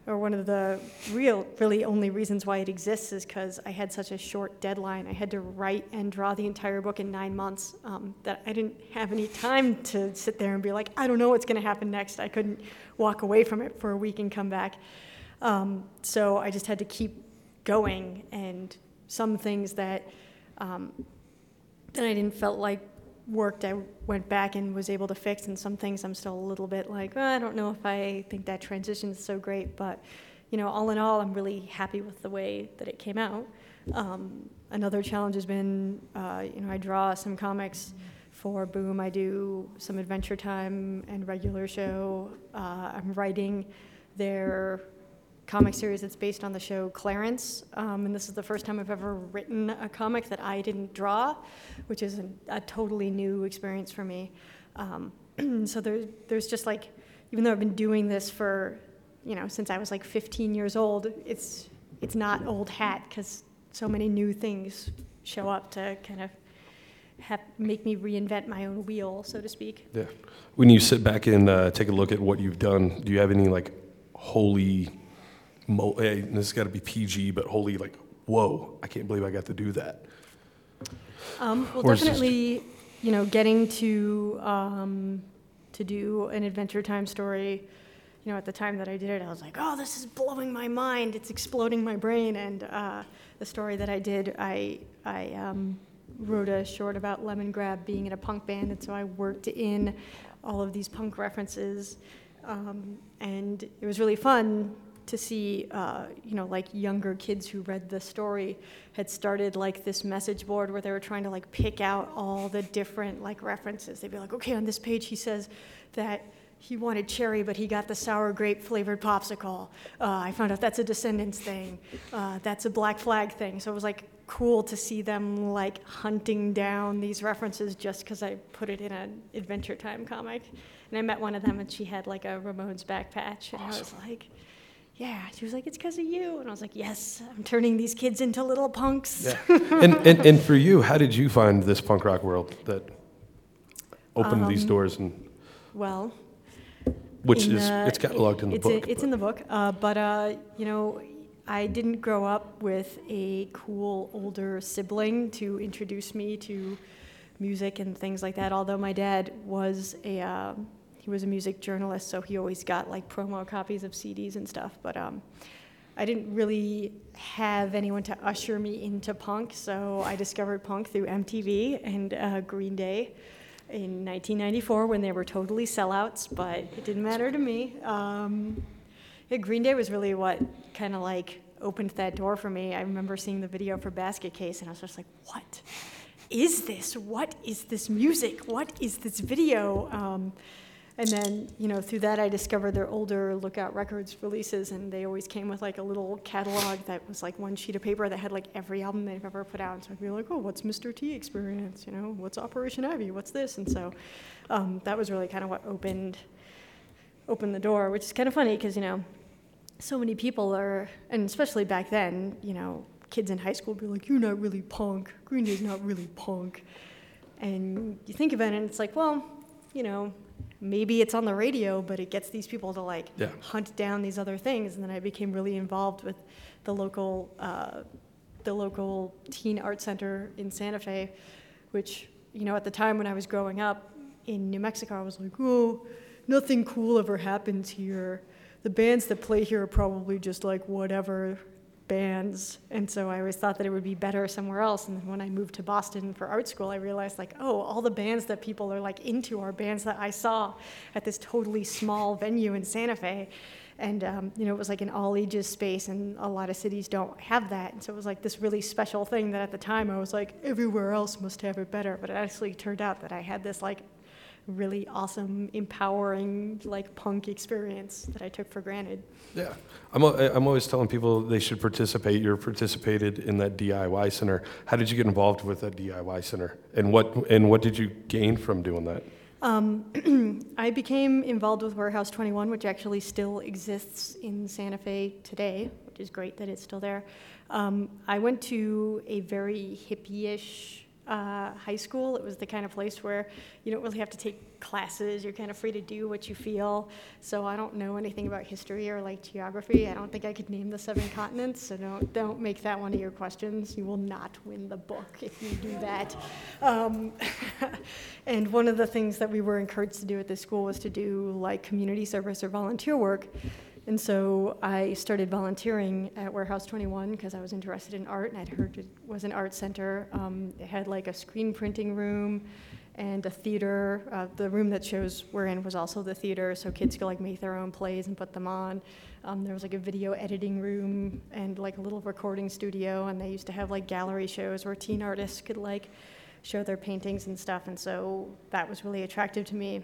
or one of the real, really only reasons why it exists is because I had such a short deadline. I had to write and draw the entire book in nine months um, that I didn't have any time to sit there and be like, I don't know what's going to happen next. I couldn't walk away from it for a week and come back. Um, so I just had to keep going, and some things that um, that I didn't felt like worked, I went back and was able to fix, and some things I'm still a little bit like, "Oh, I don't know if I think that transition is so great, but you know, all in all, I'm really happy with the way that it came out. Um, another challenge has been, uh, you know, I draw some comics for Boom. I do some Adventure Time and regular show. Uh, I'm writing their comic series that's based on the show Clarence, um, and this is the first time I've ever written a comic that I didn't draw, which is a, a totally new experience for me. Um, so there's there's just like, even though I've been doing this for, you know, since I was like 15 years old, it's it's not old hat because so many new things show up to kind of have, make me reinvent my own wheel, so to speak. Yeah. When you sit back and uh, take a look at what you've done, do you have any like holy, mo- hey, this has got to be PG, but holy like, whoa, I can't believe I got to do that. Um, well, Or is this- definitely, you know, getting to um, to do an Adventure Time story. You know, at the time that I did it, I was like, "Oh, this is blowing my mind! It's exploding my brain!" And uh, the story that I did, I I um, wrote a short about Lemongrab being in a punk band, and so I worked in all of these punk references, um, and it was really fun to see, uh, you know, like younger kids who read the story had started like this message board where they were trying to like pick out all the different like references. They'd be like, okay, on this page he says that he wanted cherry, but he got the sour grape flavored popsicle. Uh, I found out that's a Descendents thing. Uh, that's a Black Flag thing. So it was like cool to see them like hunting down these references just because I put it in an Adventure Time comic. And I met one of them, and she had like a Ramones back patch, and I was like, yeah. She was like, it's because of you. And I was like, yes, I'm turning these kids into little punks. yeah. and, and, and for you, how did you find this punk rock world that opened Um, these doors and Well, which is the- it's cataloged in the it's book. it's but- in the book, uh, but uh, you know, I didn't grow up with a cool older sibling to introduce me to music and things like that. Although my dad was a um he was a music journalist, so he always got like promo copies of CDs and stuff. But um, I didn't really have anyone to usher me into punk, so I discovered punk through MTV and uh, Green Day in 1994 when they were totally sellouts, but it didn't matter to me. Um, yeah, Green Day was really what kind of like opened that door for me. I remember seeing the video for Basket Case, and I was just like, what is this? What is this music? What is this video? Um, and then, you know, through that, I discovered their older Lookout Records releases, and they always came with like a little catalog that was like one sheet of paper that had like every album they've ever put out. So I'd be like, oh, what's Mr. T Experience? You know, what's Operation Ivy? What's this? And so um, that was really kind of what opened opened the door, which is kind of funny because you know, so many people are, and especially back then, you know, kids in high school would be like, "You're not really punk. Green Day's not really punk." And you think about it, and it's like, well, you know, maybe it's on the radio, but it gets these people to like Yeah. hunt down these other things. And then I became really involved with the local, uh, the local teen art center in Santa Fe, which, you know, at the time when I was growing up in New Mexico, I was like, oh, nothing cool ever happens here. The bands that play here are probably just like whatever bands. And so I always thought that it would be better somewhere else. And then when I moved to Boston for art school, I realized like, oh, all the bands that people are like into are bands that I saw at this totally small venue in Santa Fe. And um, you know, it was like an all ages space, and a lot of cities don't have that. And so it was like this really special thing that at the time I was like, everywhere else must have it better. But it actually turned out that I had this like really awesome, empowering, like punk experience that I took for granted. Yeah, I'm, I'm always telling people they should participate. You're participated in that DIY center. How did you get involved with that DIY center, and what and what did you gain from doing that? I became involved with Warehouse 21, which actually still exists in Santa Fe today, which is great that it's still there. Um, I went to a very hippie-ish uh, high school. It was the kind of place where you don't really have to take classes. You're kind of free to do what you feel. So I don't know anything about history or like geography. I don't think I could name the seven continents. So don't don't make that one of your questions. You will not win the book if you do that. Um, and one of the things that we were encouraged to do at this school was to do like community service or volunteer work. And so I started volunteering at Warehouse 21 because I was interested in art and I'd heard it was an art center. Um, it had like a screen printing room and a theater. Uh, the room that shows we're in was also the theater, so kids could like make their own plays and put them on. Um, there was like a video editing room and like a little recording studio, and they used to have like gallery shows where teen artists could like show their paintings and stuff. And so that was really attractive to me.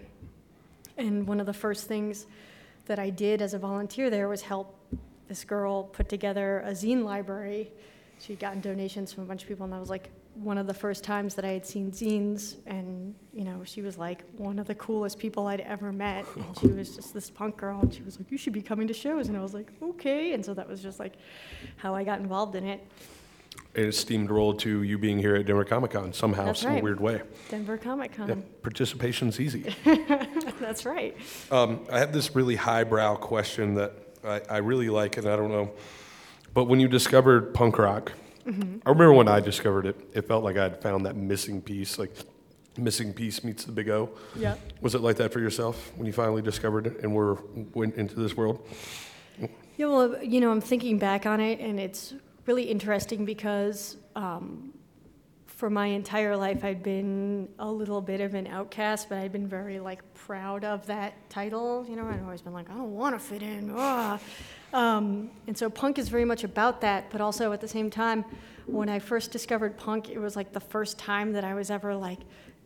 And one of the first things that I did as a volunteer there was help this girl put together a zine library. She'd gotten donations from a bunch of people, and that was like one of the first times that I had seen zines. And, you know, she was like one of the coolest people I'd ever met. And she was just this punk girl, and she was like, You should be coming to shows. And I was like, Okay. And so that was just like how I got involved in it. Steamed role to you being here at Denver Comic Con somehow, That's some right. weird way. Denver Comic Con. Yeah, participation's easy. That's right. Um, I have this really highbrow question that I, I really like, and I don't know. But when you discovered punk rock, Mm-hmm. I remember when I discovered it, it felt like I had found that missing piece, like missing piece meets the big O. Yeah. Was it like that for yourself when you finally discovered it and were went into this world? Yeah, well, you know, I'm thinking back on it, and it's really interesting because um, for my entire life, I'd been a little bit of an outcast, but I'd been very like proud of that title. You know, I'd always been like, I don't want to fit in. Um, and so punk is very much about that, but also at the same time, when I first discovered punk, it was like the first time that I was ever like,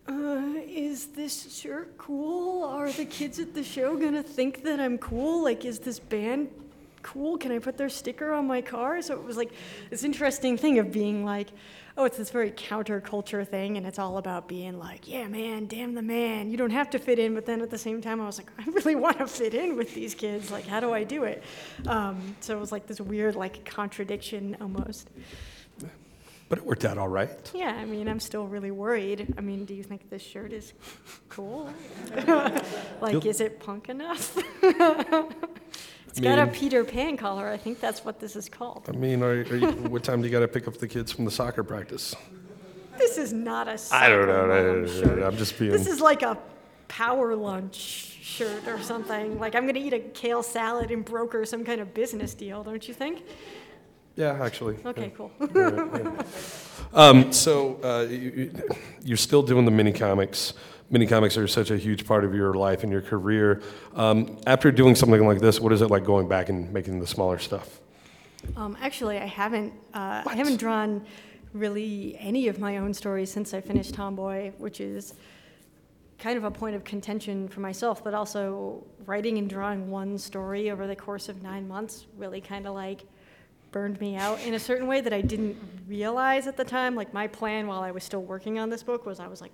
uh, is this shirt cool? Are the kids at the show gonna think that I'm cool? Like, is this band cool? Can I put their sticker on my car? So it was like this interesting thing of being like, oh, it's this very counterculture thing, and it's all about being like, yeah, man, damn the man. You don't have to fit in, but then at the same time, I was like, I really want to fit in with these kids. Like, how do I do it? Um, so it was like this weird like contradiction almost. But it worked out all right. Yeah, I mean, I'm still really worried. I mean, do you think this shirt is cool? like, is it punk enough? it's got a Peter Pan collar. I think that's what this is called. I mean, are, are you, what time do you got to pick up the kids from the soccer practice? This is not a I don't know. soccer mom shirt. I'm just being. This is like a power lunch shirt or something. Like, I'm going to eat a kale salad and broker some kind of business deal, don't you think? yeah, actually. Okay, cool. Um, so uh, you, you- you're still doing the mini comics. Mini comics are such a huge part of your life and your career. Um, after doing something like this, what is it like going back and making the smaller stuff? Um, actually, I haven't. Uh, I haven't drawn really any of my own stories since I finished Tomboy, which is kind of a point of contention for myself. But also, writing and drawing one story over the course of nine months really kind of like burned me out in a certain way that I didn't realize at the time. Like my plan while I was still working on this book was I was like,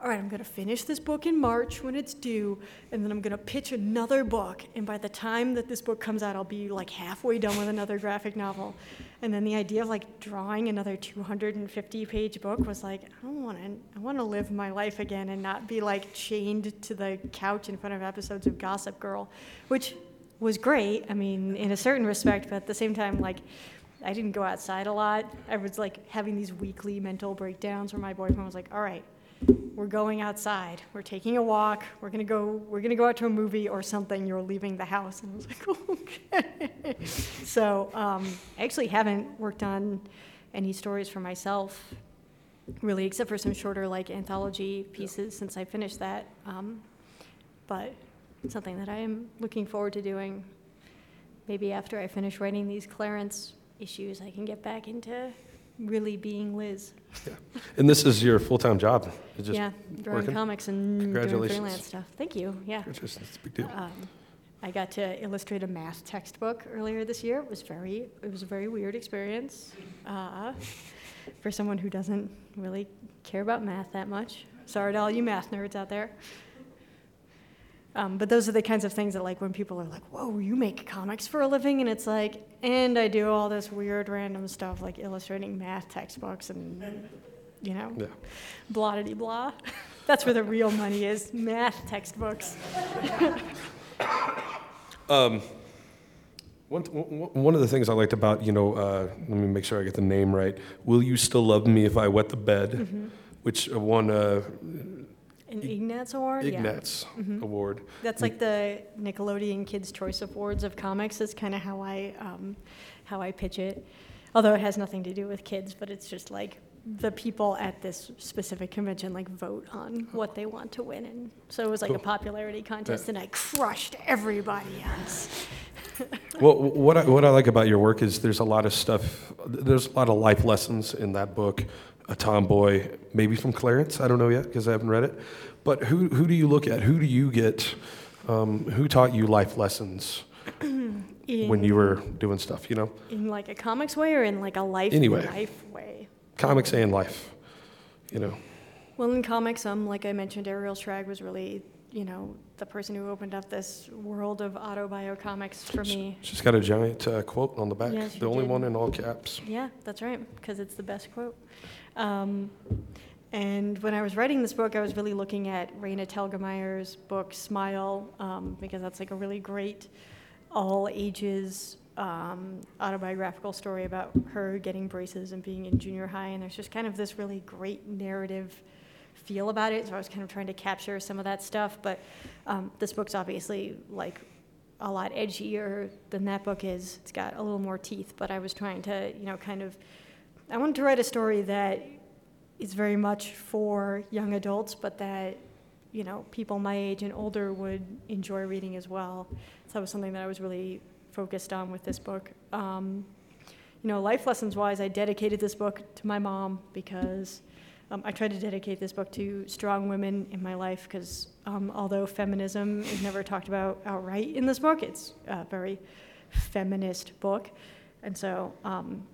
all right, I'm going to finish this book in March when it's due, and then I'm going to pitch another book. And by the time that this book comes out, I'll be like halfway done with another graphic novel. And then the idea of like drawing another 250 page book was like, I don't want to, I want to live my life again and not be like chained to the couch in front of episodes of Gossip Girl, which was great. I mean, in a certain respect, but at the same time, like, I didn't go outside a lot. I was like having these weekly mental breakdowns where my boyfriend was like, "All right, we're going outside. We're taking a walk. We're gonna go. We're gonna go out to a movie or something. You're leaving the house." And I was like, "Okay." so um, I actually haven't worked on any stories for myself, really, except for some shorter like anthology pieces since I finished that. Um, but something that I am looking forward to doing. Maybe after I finish writing these Clarence issues, I can get back into really being Liz. Yeah. And this is your full-time job? It's just yeah, drawing working? comics and doing freelance stuff. Thank you. Yeah. Congratulations, it's a big deal. Um, I got to illustrate a math textbook earlier this year. It was very, it was a very weird experience uh, for someone who doesn't really care about math that much. Sorry to all you math nerds out there. Um, but those are the kinds of things that, like, when people are like, "Whoa, you make comics for a living," and it's like, and I do all this weird, random stuff like illustrating math textbooks and, you know, Yeah. blah de blah. That's where the real money is: math textbooks. One, one one of the things I liked about, you know, uh, let me make sure I get the name right. Will You Still Love Me If I Wet the Bed? Mm-hmm. Which won uh, An Ignatz Award? Yeah. Ignatz Award. That's like the Nickelodeon Kids' Choice Awards of comics. Is kind of how I um, how I pitch it. Although it has nothing to do with kids, but it's just like the people at this specific convention like vote on what they want to win, and so it was like a Cool. popularity contest, and I crushed everybody else. Well, what I, what I like about your work is there's a lot of stuff, there's a lot of life lessons in that book. A tomboy, maybe from Clarence, I don't know yet because I haven't read it. But who, who do you look at? Who do you get? Um, who taught you life lessons when you were doing stuff, you know? in like a comics way or in like a life Anyway. life way. Comics and life, you know? Well, in comics, um, like I mentioned, Ariel Schrag was really, you know, the person who opened up this world of autobio comics for me. She's got a giant uh, quote on the back, Yeah, she the only did. one in all caps. Yeah, that's right, because it's the best quote. Um, and when I was writing this book, I was really looking at Raina Telgemeier's book Smile, um, because that's like a really great all ages um, autobiographical story about her getting braces and being in junior high. And there's just kind of this really great narrative feel about it. So I was kind of trying to capture some of that stuff. But um, this book's obviously like a lot edgier than that book is. It's got a little more teeth, but I was trying to, you know, kind of, I wanted to write a story that is very much for young adults, but that, you know, people my age and older would enjoy reading as well. So that was something that I was really focused on with this book. Um, you know, life lessons wise, I dedicated this book to my mom because um, I tried to dedicate this book to strong women in my life because um, although feminism is never talked about outright in this book, it's a very feminist book. And so, um,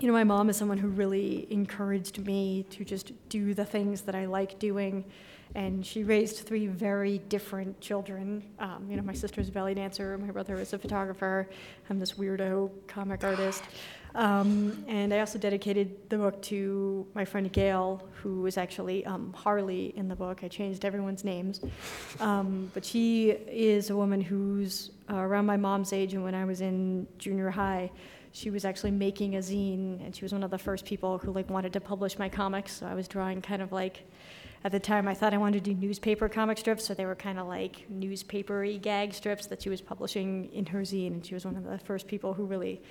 you know, my mom is someone who really encouraged me to just do the things that I like doing. And she raised three very different children. Um, you know, my sister's a belly dancer, my brother is a photographer, I'm this weirdo comic artist. Um, and I also dedicated the book to my friend Gail, who was actually um, Harley in the book. I changed everyone's names. Um, but she is a woman who's uh, around my mom's age, and when I was in junior high, she was actually making a zine, and she was one of the first people who like wanted to publish my comics. So I was drawing kind of like, at the time I thought I wanted to do newspaper comic strips, so they were kind of like newspapery gag strips that she was publishing in her zine, and she was one of the first people who really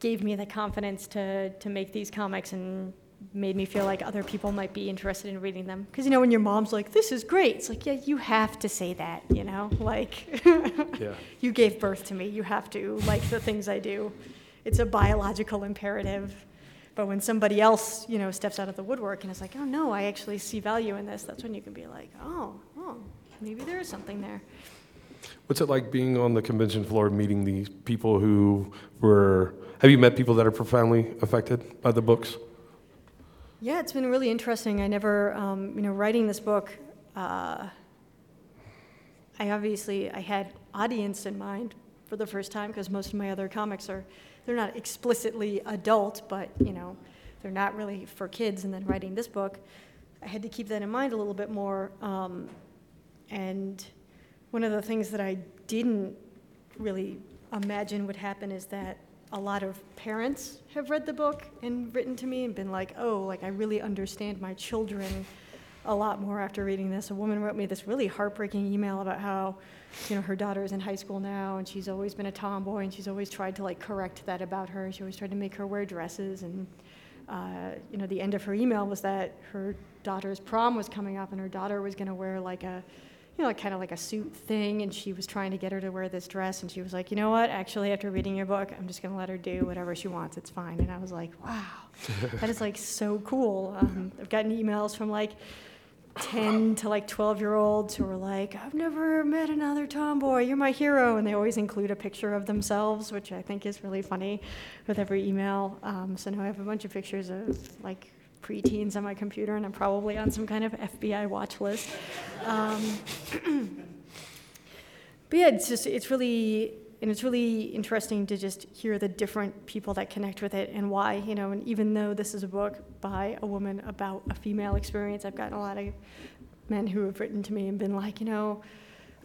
gave me the confidence to to make these comics and made me feel like other people might be interested in reading them. Because you know when your mom's like, "This is great," it's like, yeah, you have to say that, you know, like. Yeah. you gave birth to me. You have to like the things I do. It's a biological imperative. But when somebody else, you know, steps out of the woodwork and is like, "Oh no, I actually see value in this," that's when you can be like, "Oh, oh, maybe there is something there." What's it like being on the convention floor meeting these people who were, have you met people that are profoundly affected by the books? Yeah, it's been really interesting. I never, um, you know, writing this book, uh, I obviously I had audience in mind for the first time because most of my other comics are, they're not explicitly adult, but you know, they're not really for kids. And then writing this book, I had to keep that in mind a little bit more. Um, and one of the things that I didn't really imagine would happen is that a lot of parents have read the book and written to me and been like, oh, like I really understand my children a lot more after reading this. A woman wrote me this really heartbreaking email about how, you know, her daughter is in high school now and she's always been a tomboy and she's always tried to like correct that about her. She always tried to make her wear dresses and, uh, you know, the end of her email was that her daughter's prom was coming up and her daughter was going to wear like a, you know, like kind of like a suit thing, and she was trying to get her to wear this dress, and she was like, you know what? Actually, after reading your book, I'm just gonna let her do whatever she wants. It's fine. And I was like, wow, that is like so cool. Um, I've gotten emails from like 10 to like 12 year olds who are like, I've never met another tomboy. You're my hero. And they always include a picture of themselves, which I think is really funny with every email. Um, so now I have a bunch of pictures of like preteens on my computer, and I'm probably on some kind of FBI watch list. Um, but yeah, it's just, it's really, and it's really interesting to just hear the different people that connect with it and why, you know, and even though this is a book by a woman about a female experience, I've gotten a lot of men who have written to me and been like, you know,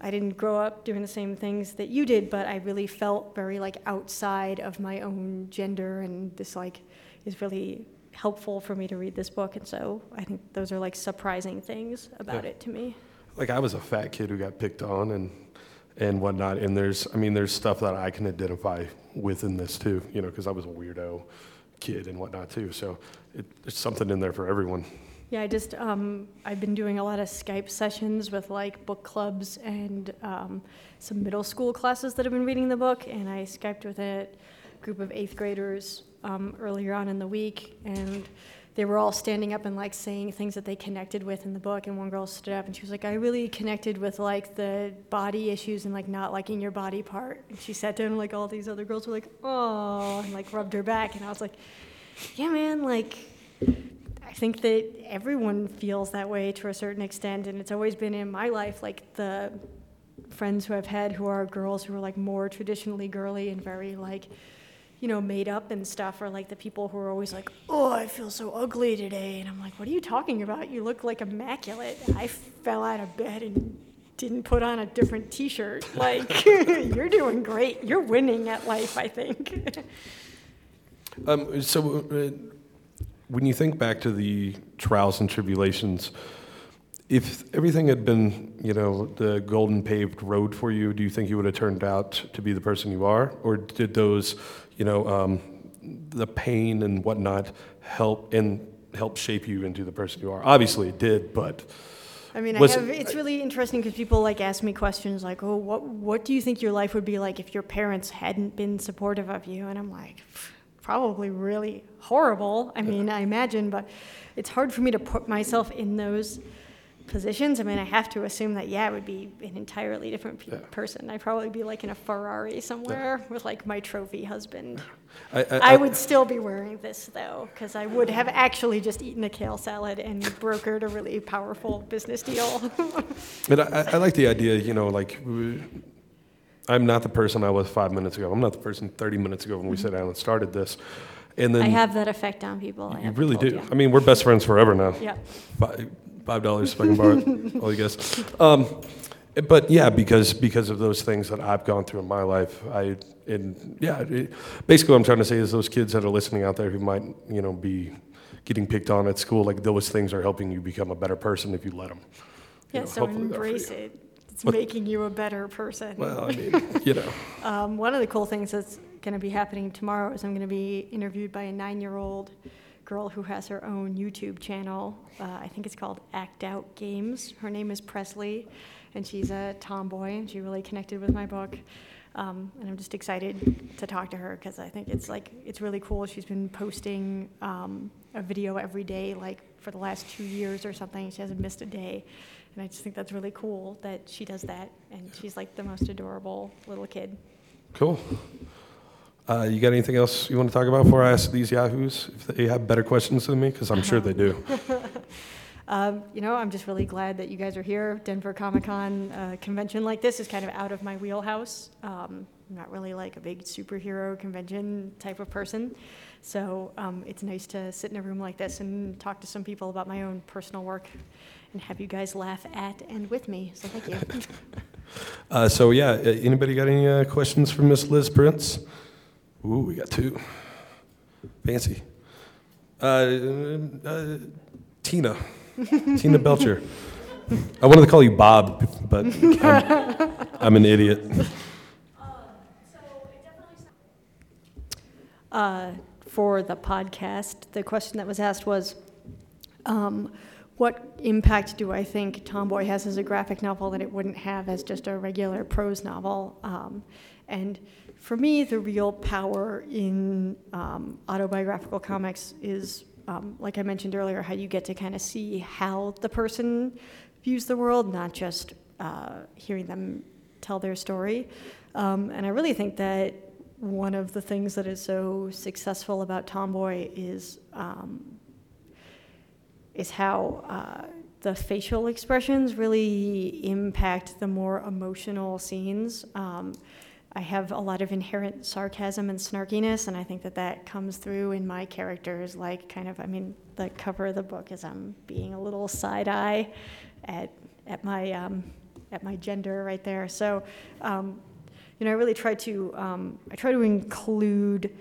I didn't grow up doing the same things that you did, but I really felt very like outside of my own gender, and this like is really helpful for me to read this book. And so I think those are like surprising things about Yeah. it to me. like I was a fat kid who got picked on and and whatnot. And there's, I mean, there's stuff that I can identify with in this too, you know, because I was a weirdo kid and whatnot too. So it, there's something in there for everyone. Yeah, I just um, I've been doing a lot of Skype sessions with like book clubs and um, some middle school classes that have been reading the book, and I skyped with a group of eighth graders um, earlier on in the week, and they were all standing up and like saying things that they connected with in the book. And one girl stood up and she was like, "I really connected with like the body issues and like not liking your body part." And she sat down and like all these other girls were like, "Oh," and like rubbed her back, and I was like, "Yeah, man, like." I think that everyone feels that way to a certain extent, and it's always been in my life. Like the friends who I've had who are girls who are like more traditionally girly and very like, you know, made up and stuff, are like the people who are always like, "Oh, I feel so ugly today," and I'm like, "What are you talking about? You look like immaculate." I fell out of bed and didn't put on a different T-shirt. Like, you're doing great. You're winning at life, I think. Um, so uh, when you think back to the trials and tribulations, if everything had been, you know, the golden paved road for you, do you think you would have turned out to be the person you are? Or did those, you know, um, the pain and whatnot help and help shape you into the person you are? Obviously it did, but I mean, I have, it's really interesting because people like ask me questions like, "Oh, what what do you think your life would be like if your parents hadn't been supportive of you?" And I'm like, probably really horrible. I mean, I imagine, but it's hard for me to put myself in those positions. I mean, I have to assume that yeah, I would be an entirely different pe- Yeah. person. I'd probably be like in a Ferrari somewhere with like my trophy husband. I, I would still be wearing this though, because I would have actually just eaten a kale salad and brokered a really powerful business deal. But I, I- I like the idea, you know, like w- I'm not the person I was five minutes ago. I'm not the person 30 minutes ago when we sat mm-hmm. down and started this. And then I have that effect on people. I you have really told do. I mean, we're best friends forever now. Yeah. Fi- Five dollars if I can borrow it, all you guys. Um, but yeah, because because of those things that I've gone through in my life, I and yeah, it, basically what I'm trying to say is those kids that are listening out there who might you know be getting picked on at school, like those things are helping you become a better person if you let them. Yeah, know, so hopefully they're for embrace it. It's What- making you a better person. Well, I mean, you know. Um, one of the cool things that's going to be happening tomorrow is I'm going to be interviewed by a nine-year-old girl who has her own YouTube channel. Uh, I think it's called Act Out Games. Her name is Presley, and she's a tomboy, and she really connected with my book. Um, and I'm just excited to talk to her because I think it's like it's really cool. She's been posting um, a video every day, like for the last two years or something. She hasn't missed a day, and I just think that's really cool that she does that. And she's like the most adorable little kid. Cool. Uh, you got anything else you want to talk about before I ask these yahoos if they have better questions than me? Because I'm sure they do. Um, you know, I'm just really glad that you guys are here. Denver Comic Con uh, convention like this is kind of out of my wheelhouse. Um, I'm not really like a big superhero convention type of person. So um, it's nice to sit in a room like this and talk to some people about my own personal work and have you guys laugh at and with me. So thank you. Uh, so yeah, anybody got any uh, questions for Miss Liz Prince? Ooh, we got two. Fancy. Uh, uh, Tina. Tina Belcher. I wanted to call you Bob, but I'm, I'm an idiot. Uh, for the podcast, the question that was asked was, um, what impact do I think Tomboy has as a graphic novel that it wouldn't have as just a regular prose novel? Um, and for me, the real power in um, autobiographical comics is, um, like I mentioned earlier, how you get to kind of see how the person views the world, not just uh, hearing them tell their story. Um, and I really think that one of the things that is so successful about Tomboy is um, is how uh, the facial expressions really impact the more emotional scenes. Um, I have a lot of inherent sarcasm and snarkiness, and I think that that comes through in my characters. Like, kind of, I mean, the cover of the book is I'm being a little side eye at at my um, at my gender right there. So, um, you know, I really try to um, I try to include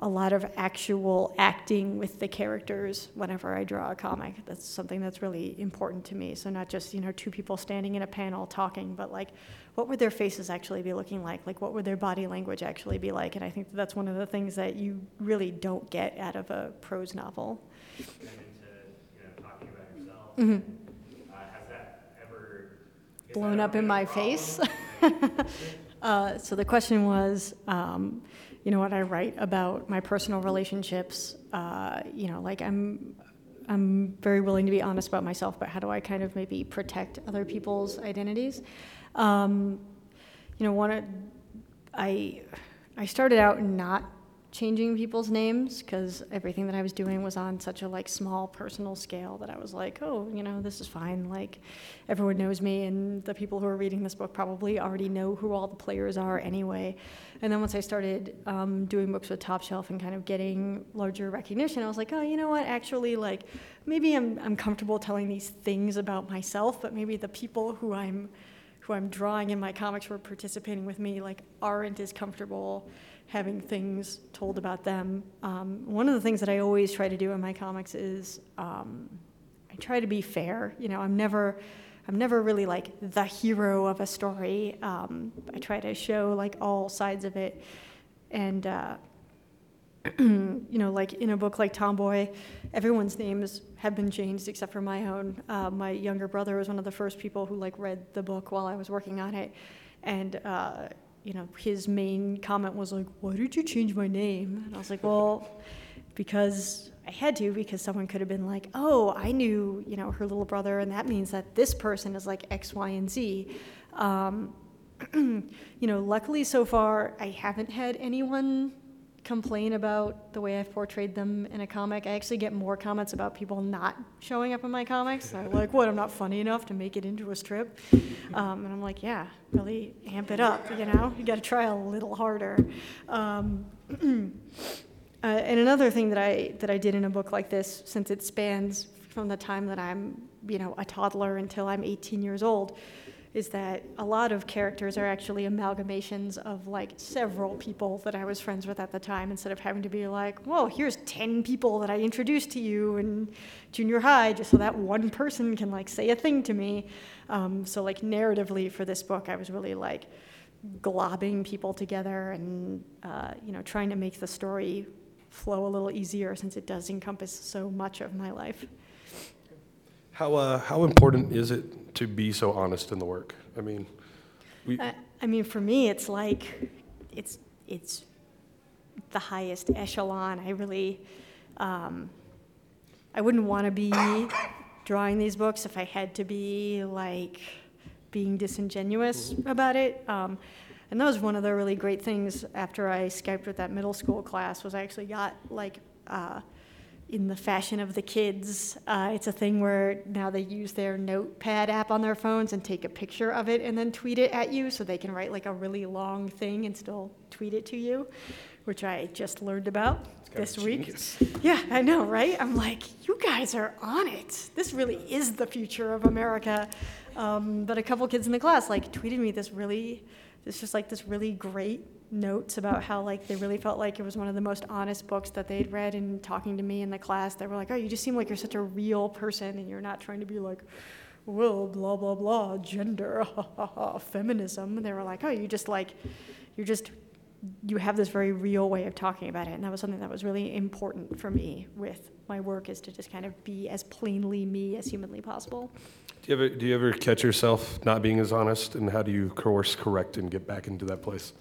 a lot of actual acting with the characters whenever I draw a comic. That's something that's really important to me. So not just, you know, two people standing in a panel talking, but like what would their faces actually be looking like? Like what would their body language actually be like? And I think that that's one of the things that you really don't get out of a prose novel. Mhm. blown up in my face. uh, so the question was, um, you know, what I write about my personal relationships. Uh, you know, like I'm, I'm very willing to be honest about myself, but how do I kind of maybe protect other people's identities? Um, you know, one, I, I started out not changing people's names because everything that I was doing was on such a like small personal scale that I was like, oh, you know, this is fine. Like, everyone knows me, and the people who are reading this book probably already know who all the players are anyway. And then once I started um, doing books with Top Shelf and kind of getting larger recognition, I was like, oh, you know what? Actually, like, maybe I'm I'm comfortable telling these things about myself, but maybe the people who I'm who I'm drawing in my comics who are participating with me like aren't as comfortable having things told about them. Um, one of the things that I always try to do in my comics is um, I try to be fair. You know, I'm never I'm never really like the hero of a story. Um, I try to show like all sides of it, and uh, you know, like in a book like Tomboy, everyone's names have been changed except for my own. Uh, my younger brother was one of the first people who like read the book while I was working on it, and uh, you know, his main comment was like, "Why did you change my name?" And I was like, "Well, because I had to, because someone could have been like, oh, I knew, you know, her little brother, and that means that this person is like X, Y, and Z." Um, you know, luckily so far, I haven't had anyone complain about the way I've portrayed them in a comic. I actually get more comments about people not showing up in my comics. They're like, what, I'm not funny enough to make it into a strip? Um, and I'm like, yeah, really amp it up, you know? You gotta try a little harder. Um, uh, and another thing that I, that I did in a book like this, since it spans from the time that I'm, you know, a toddler until I'm 18 years old, is that a lot of characters are actually amalgamations of like several people that I was friends with at the time instead of having to be like, well, here's 10 people that I introduced to you in junior high just so that one person can like say a thing to me. Um, so, like, narratively for this book, I was really like globbing people together and, uh, you know, trying to make the story flow a little easier since it does encompass so much of my life. How, uh, how important is it to be so honest in the work? I mean, we, I, I mean, for me, it's like it's it's the highest echelon. I really, um, I wouldn't want to be drawing these books if I had to be like being disingenuous about it. Um, and that was one of the really great things after I Skyped with that middle school class was I actually got like. Uh, in the fashion of the kids. Uh, it's a thing where now they use their notepad app on their phones and take a picture of it and then tweet it at you so they can write like a really long thing and still tweet it to you, which I just learned about this week. genius. Yeah, I know, right? I'm like, you guys are on it. This really is the future of America. Um, but a couple kids in the class like tweeted me this really, this just like this really great notes about how like they really felt like it was one of the most honest books that they'd read and talking to me in the class. They were like oh you just seem like you're such a real person and you're not trying to be like well blah blah blah gender feminism. They were like oh you just like you're just you have this very real way of talking about it. And that was something that was really important for me with my work is to just kind of be as plainly me as humanly possible. Do you ever do you ever catch yourself not being as honest, and how do you course correct and get back into that place?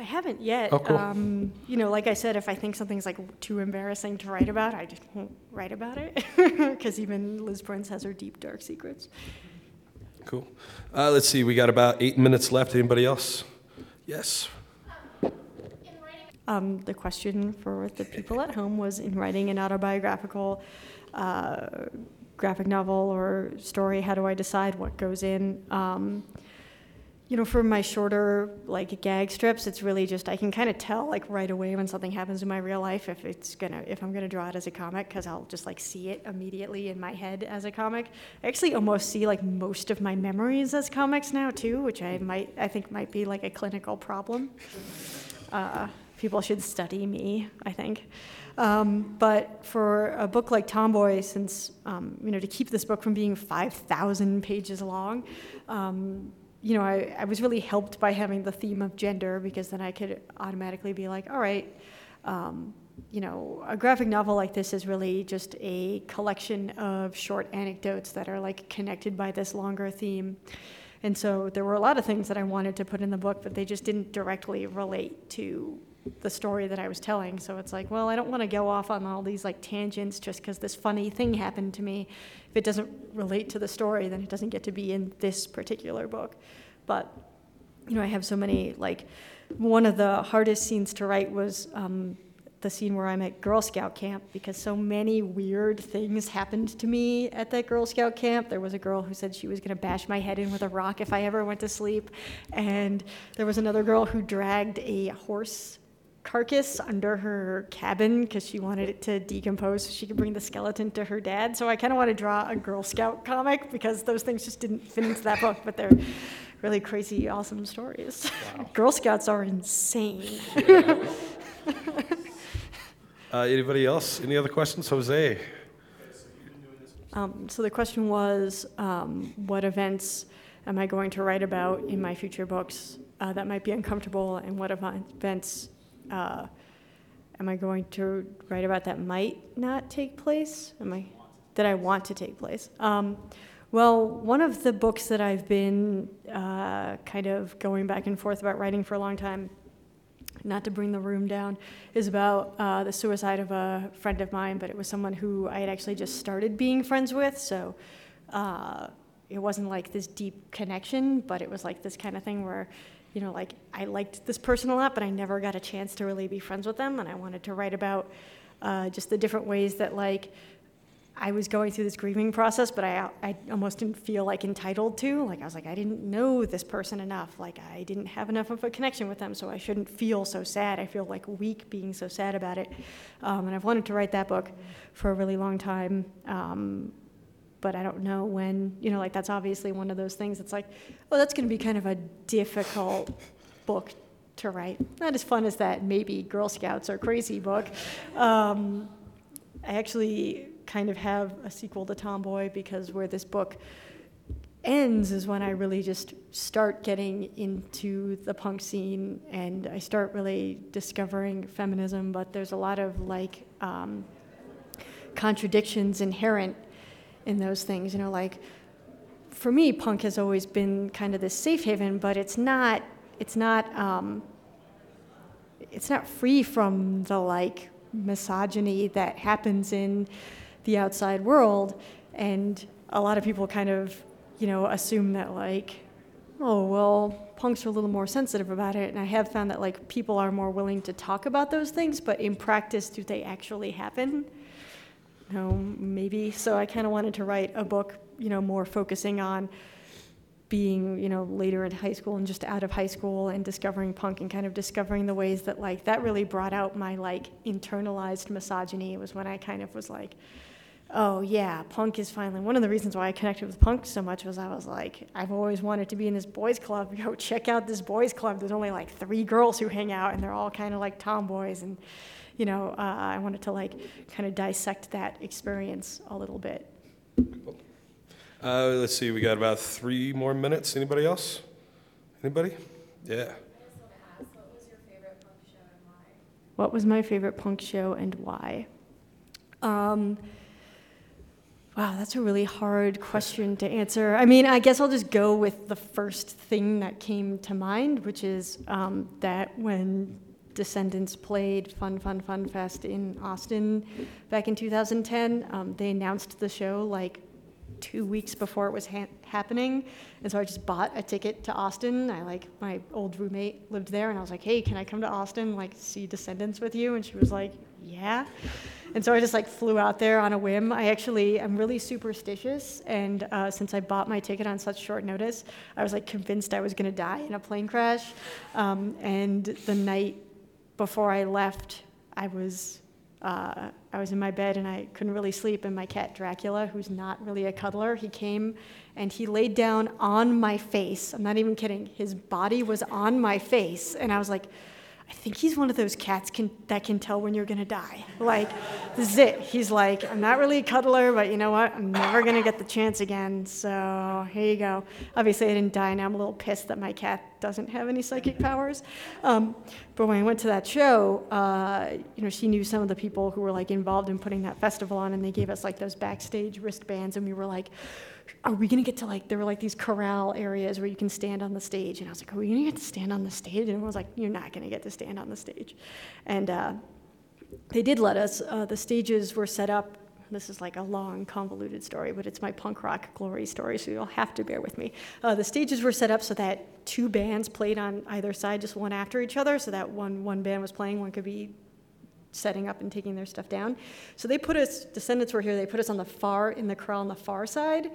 I haven't yet. Oh, cool. Um, you know, like I said, if I think something's like too embarrassing to write about, I just won't write about it. Because even Liz Prince has her deep, dark secrets. Cool. Uh, let's see. We got about eight minutes left. Anybody else? Yes. Um, the question for the people at home was in writing an autobiographical uh, graphic novel or story, how do I decide what goes in? Um, you know, for my shorter like gag strips, it's really just I can kind of tell like right away when something happens in my real life if it's gonna if I'm gonna draw it as a comic because I'll just like see it immediately in my head as a comic. I actually almost see like most of my memories as comics now too, which I might I think might be like a clinical problem. Uh, people should study me, I think. Um, but for a book like Tomboy, since um, you know to keep this book from being 5,000 pages long, um, you know I, I was really helped by having the theme of gender because then I could automatically be like, all right. Um, you know, a graphic novel like this is really just a collection of short anecdotes that are like connected by this longer theme. And so there were a lot of things that I wanted to put in the book, but they just didn't directly relate to the story that I was telling. So it's like, well, I don't want to go off on all these like tangents just because this funny thing happened to me. If it doesn't relate to the story, then it doesn't get to be in this particular book. But you know, I have so many like one of the hardest scenes to write was um, the scene where I'm at Girl Scout camp because so many weird things happened to me at that Girl Scout camp. There was a girl who said she was going to bash my head in with a rock if I ever went to sleep, and there was another girl who dragged a horse carcass under her cabin because she wanted it to decompose so she could bring the skeleton to her dad. So I kind of want to draw a Girl Scout comic because those things just didn't fit into that book, but they're really crazy, awesome stories. Girl Scouts are insane. Uh, anybody else? Any other questions? Jose. Um, so the question was, um, what events am I going to write about in my future books uh, that might be uncomfortable, and what events uh, am I going to write about that might not take place? Am I that I want to take place? Um, well, one of the books that I've been uh, kind of going back and forth about writing for a long time not to bring the room down, is about uh, the suicide of a friend of mine, but it was someone who I had actually just started being friends with, so uh, it wasn't like this deep connection, but it was like this kind of thing where, you know, like I liked this person a lot, but I never got a chance to really be friends with them, and I wanted to write about uh, just the different ways that like I was going through this grieving process, but I, I almost didn't feel like entitled to. Like I was like, I didn't know this person enough. Like I didn't have enough of a connection with them, so I shouldn't feel so sad. I feel like weak being so sad about it. Um, and I've wanted to write that book for a really long time. Um, but I don't know when, you know, like that's obviously one of those things It's like, oh, that's going to be kind of a difficult book to write. Not as fun as that maybe Girl Scouts or Crazy book. Um, I actually kind of have a sequel to Tomboy because where this book ends is when I really just start getting into the punk scene and I start really discovering feminism. But there's a lot of like um, contradictions inherent in those things. You know, like for me, punk has always been kind of this safe haven, but it's not. It's not. Um, it's not free from the like misogyny that happens in the outside world and a lot of people kind of you know assume that like oh well punks are a little more sensitive about it and i have found that like people are more willing to talk about those things but in practice do they actually happen no maybe so i kind of wanted to write a book you know more focusing on being you know later in high school and just out of high school and discovering punk and kind of discovering the ways that like that really brought out my like internalized misogyny was when i kind of was like oh yeah, punk is finally one of the reasons why I connected with punk so much was I was like, I've always wanted to be in this boys club. Go check out this boys club. There's only like three girls who hang out, and they're all kind of like tomboys, and you know, uh, I wanted to like kind of dissect that experience a little bit. Uh, let's see, we got about three more minutes. Anybody else? Anybody? Yeah. What was my favorite punk show and why? Um, wow, that's a really hard question to answer. I mean, I guess I'll just go with the first thing that came to mind, which is um, that when Descendents played Fun Fun Fun Fest in Austin back in 2010, um, they announced the show like two weeks before it was ha- happening, and so I just bought a ticket to Austin. I like my old roommate lived there, and I was like, "Hey, can I come to Austin like see Descendents with you?" And she was like, "Yeah." And so I just like flew out there on a whim. I actually am really superstitious, and uh, since I bought my ticket on such short notice, I was like convinced I was gonna die in a plane crash. Um, and the night before I left, I was uh, I was in my bed and I couldn't really sleep. And my cat Dracula, who's not really a cuddler, he came and he laid down on my face. I'm not even kidding. His body was on my face, and I was like, I think he's one of those cats can, that can tell when you're gonna die. Like, this is it. He's like, I'm not really a cuddler, but you know what? I'm never gonna get the chance again. So here you go. Obviously, I didn't die, and I'm a little pissed that my cat doesn't have any psychic powers. Um, but when I went to that show, uh, you know, she knew some of the people who were like involved in putting that festival on, and they gave us like those backstage wristbands, and we were like, are we gonna get to like there were like these corral areas where you can stand on the stage? And i was like are we gonna get to stand on the stage? And everyone was like you're not gonna get to stand on the stage. And uh, they did let us uh, the stages were set up. This is like a long convoluted story but it's my punk rock glory story so you'll have to bear with me. Uh, the stages were set up so that two bands played on either side just one after each other so that one one band was playing one could be setting up and taking their stuff down. So they put us, Descendents were here, they put us on the far, in the corral on the far side,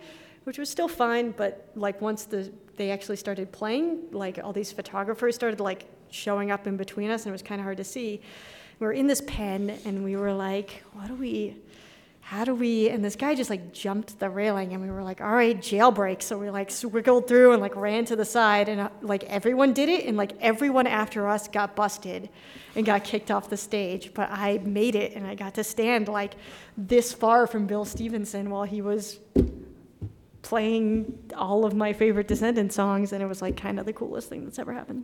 which was still fine, but like once the, they actually started playing, like all these photographers started like showing up in between us and it was kind of hard to see. We were in this pen and we were like, what do we, how do we, and this guy just like jumped the railing and we were like, all right, jailbreak. So we like wiggled through and like ran to the side and uh, like everyone did it and like everyone after us got busted and got kicked off the stage. But I made it and I got to stand like this far from Bill Stevenson while he was playing all of my favorite Descendant songs and it was like kind of the coolest thing that's ever happened.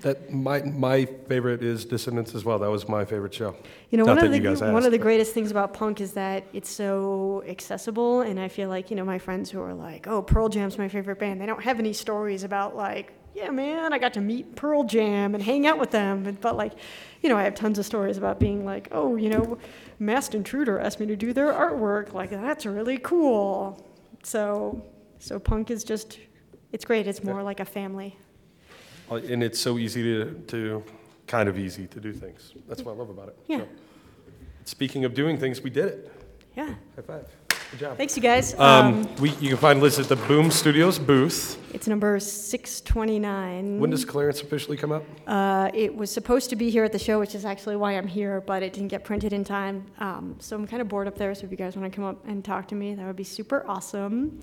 That my my favorite is Descendents as well. That was my favorite show. You know, Not one of the one asked, of the greatest things about punk is that it's so accessible, and I feel like you know my friends who are like, "Oh, Pearl Jam's my favorite band." They don't have any stories about like, "Yeah, man, I got to meet Pearl Jam and hang out with them," but, but like, you know, I have tons of stories about being like, "Oh, you know, Masked Intruder asked me to do their artwork. Like, that's really cool." So, so punk is just, it's great. It's more like a family. Uh, And it's so easy to, to kind of easy to do things. That's what I love about it. Yeah. So, speaking of doing things, we did it. Yeah. High five. Good job. Thanks, you guys. Um, we, you can find Liz at the Boom Studios booth. It's number 629. When does clearance officially come up? Uh, it was supposed to be here at the show, which is actually why I'm here, but it didn't get printed in time. Um, so I'm kind of bored up there. So if you guys want to come up and talk to me, that would be super awesome.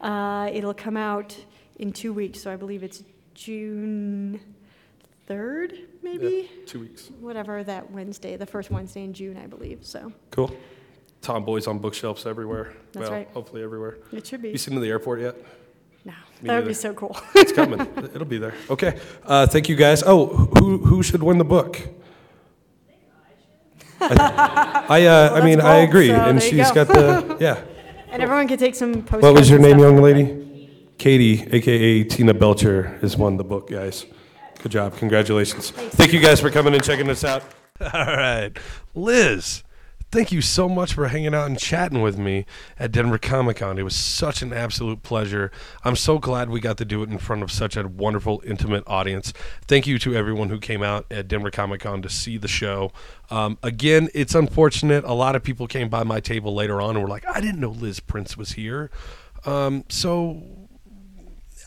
Uh, it'll come out in two weeks, so I believe it's June 3rd, maybe? Yeah, two weeks. Whatever that Wednesday, the first Wednesday in June, I believe. So Cool. Tomboys on bookshelves everywhere. That's well, right. hopefully everywhere. it should be. You seen at the airport yet? No, Me that would be so cool. It's coming. It'll be there. Okay. Uh, thank you guys. Oh, who who should win the book? I I, uh, I mean I bold, agree, so and there you she's go. got the yeah. and everyone can take some postcards. What was your and name, stuff. young lady? Katie, aka Tina Belcher, has won the book, guys. Good job. Congratulations. Thank you guys for coming and checking us out. All right. Liz, thank you so much for hanging out and chatting with me at Denver Comic Con. It was such an absolute pleasure. I'm so glad we got to do it in front of such a wonderful, intimate audience. Thank you to everyone who came out at Denver Comic Con to see the show. Um, again, it's unfortunate. A lot of people came by my table later on and were like, I didn't know Liz Prince was here. Um, so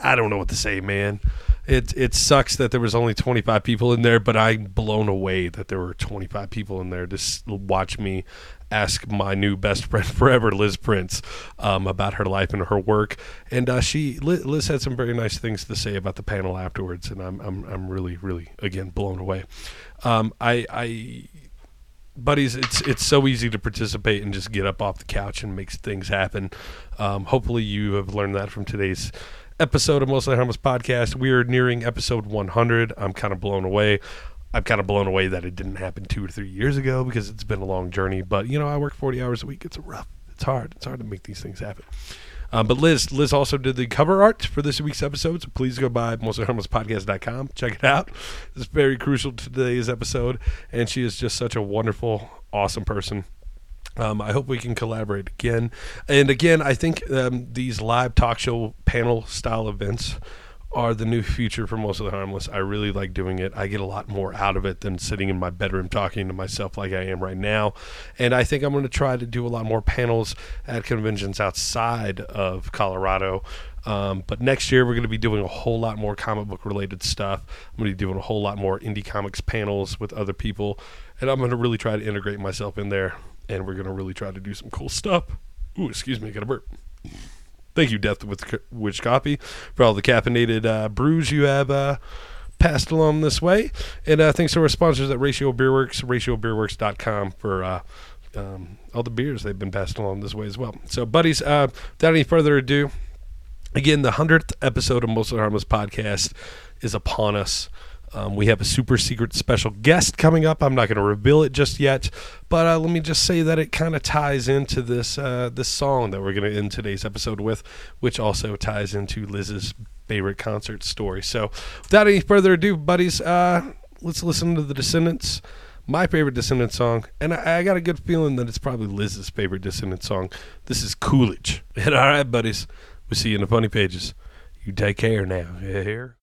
I don't know what to say, man. It it sucks that there was only 25 people in there, but I'm blown away that there were 25 people in there to watch me ask my new best friend forever, Liz Prince, um, about her life and her work. And uh, she Liz, Liz had some very nice things to say about the panel afterwards, and I'm I'm I'm really really again blown away. Um, I I buddies, it's it's so easy to participate and just get up off the couch and make things happen. Um, hopefully, you have learned that from today's episode of Mostly Harmless Podcast. We are nearing episode 100. I'm kind of blown away. I'm kind of blown away that it didn't happen two or three years ago because it's been a long journey. But you know, I work 40 hours a week. It's rough. It's hard. It's hard to make these things happen. Um, but Liz, Liz also did the cover art for this week's episode, so please go by mostlyharmlesspodcast.com. Check it out. It's very crucial to today's episode, and she is just such a wonderful, awesome person. Um, I hope we can collaborate again. And again, I think um, these live talk show panel style events are the new future for most of the harmless. I really like doing it. I get a lot more out of it than sitting in my bedroom talking to myself like I am right now. And I think I'm going to try to do a lot more panels at conventions outside of Colorado. Um, but next year we're going to be doing a whole lot more comic book related stuff. I'm going to be doing a whole lot more indie comics panels with other people, and I'm going to really try to integrate myself in there. And we're to really try to do some cool stuff. Ooh, excuse me, I got a burp. Thank you, Death with Which Copy, for all the caffeinated uh, brews you have uh, passed along this way. And uh, thanks to our sponsors at Ratio Beer Works, ratiobeerworks.com for uh, um, all the beers they've been passed along this way as well. So, buddies, uh, without any further ado, again, the 100th episode of Mostly Harmless Podcast is upon us. Um, we have a super secret special guest coming up. I'm not going to reveal it just yet, but uh, let me just say that it kind of ties into this uh, this song that we're going to end today's episode with, which also ties into Liz's favorite concert story. So, without any further ado, buddies, uh, let's listen to the Descendents. My favorite Descendents song, and I, I got a good feeling that it's probably Liz's favorite Descendents song. This is Coolidge. And all right, buddies, we'll see you in the funny pages. You take care now. Hear?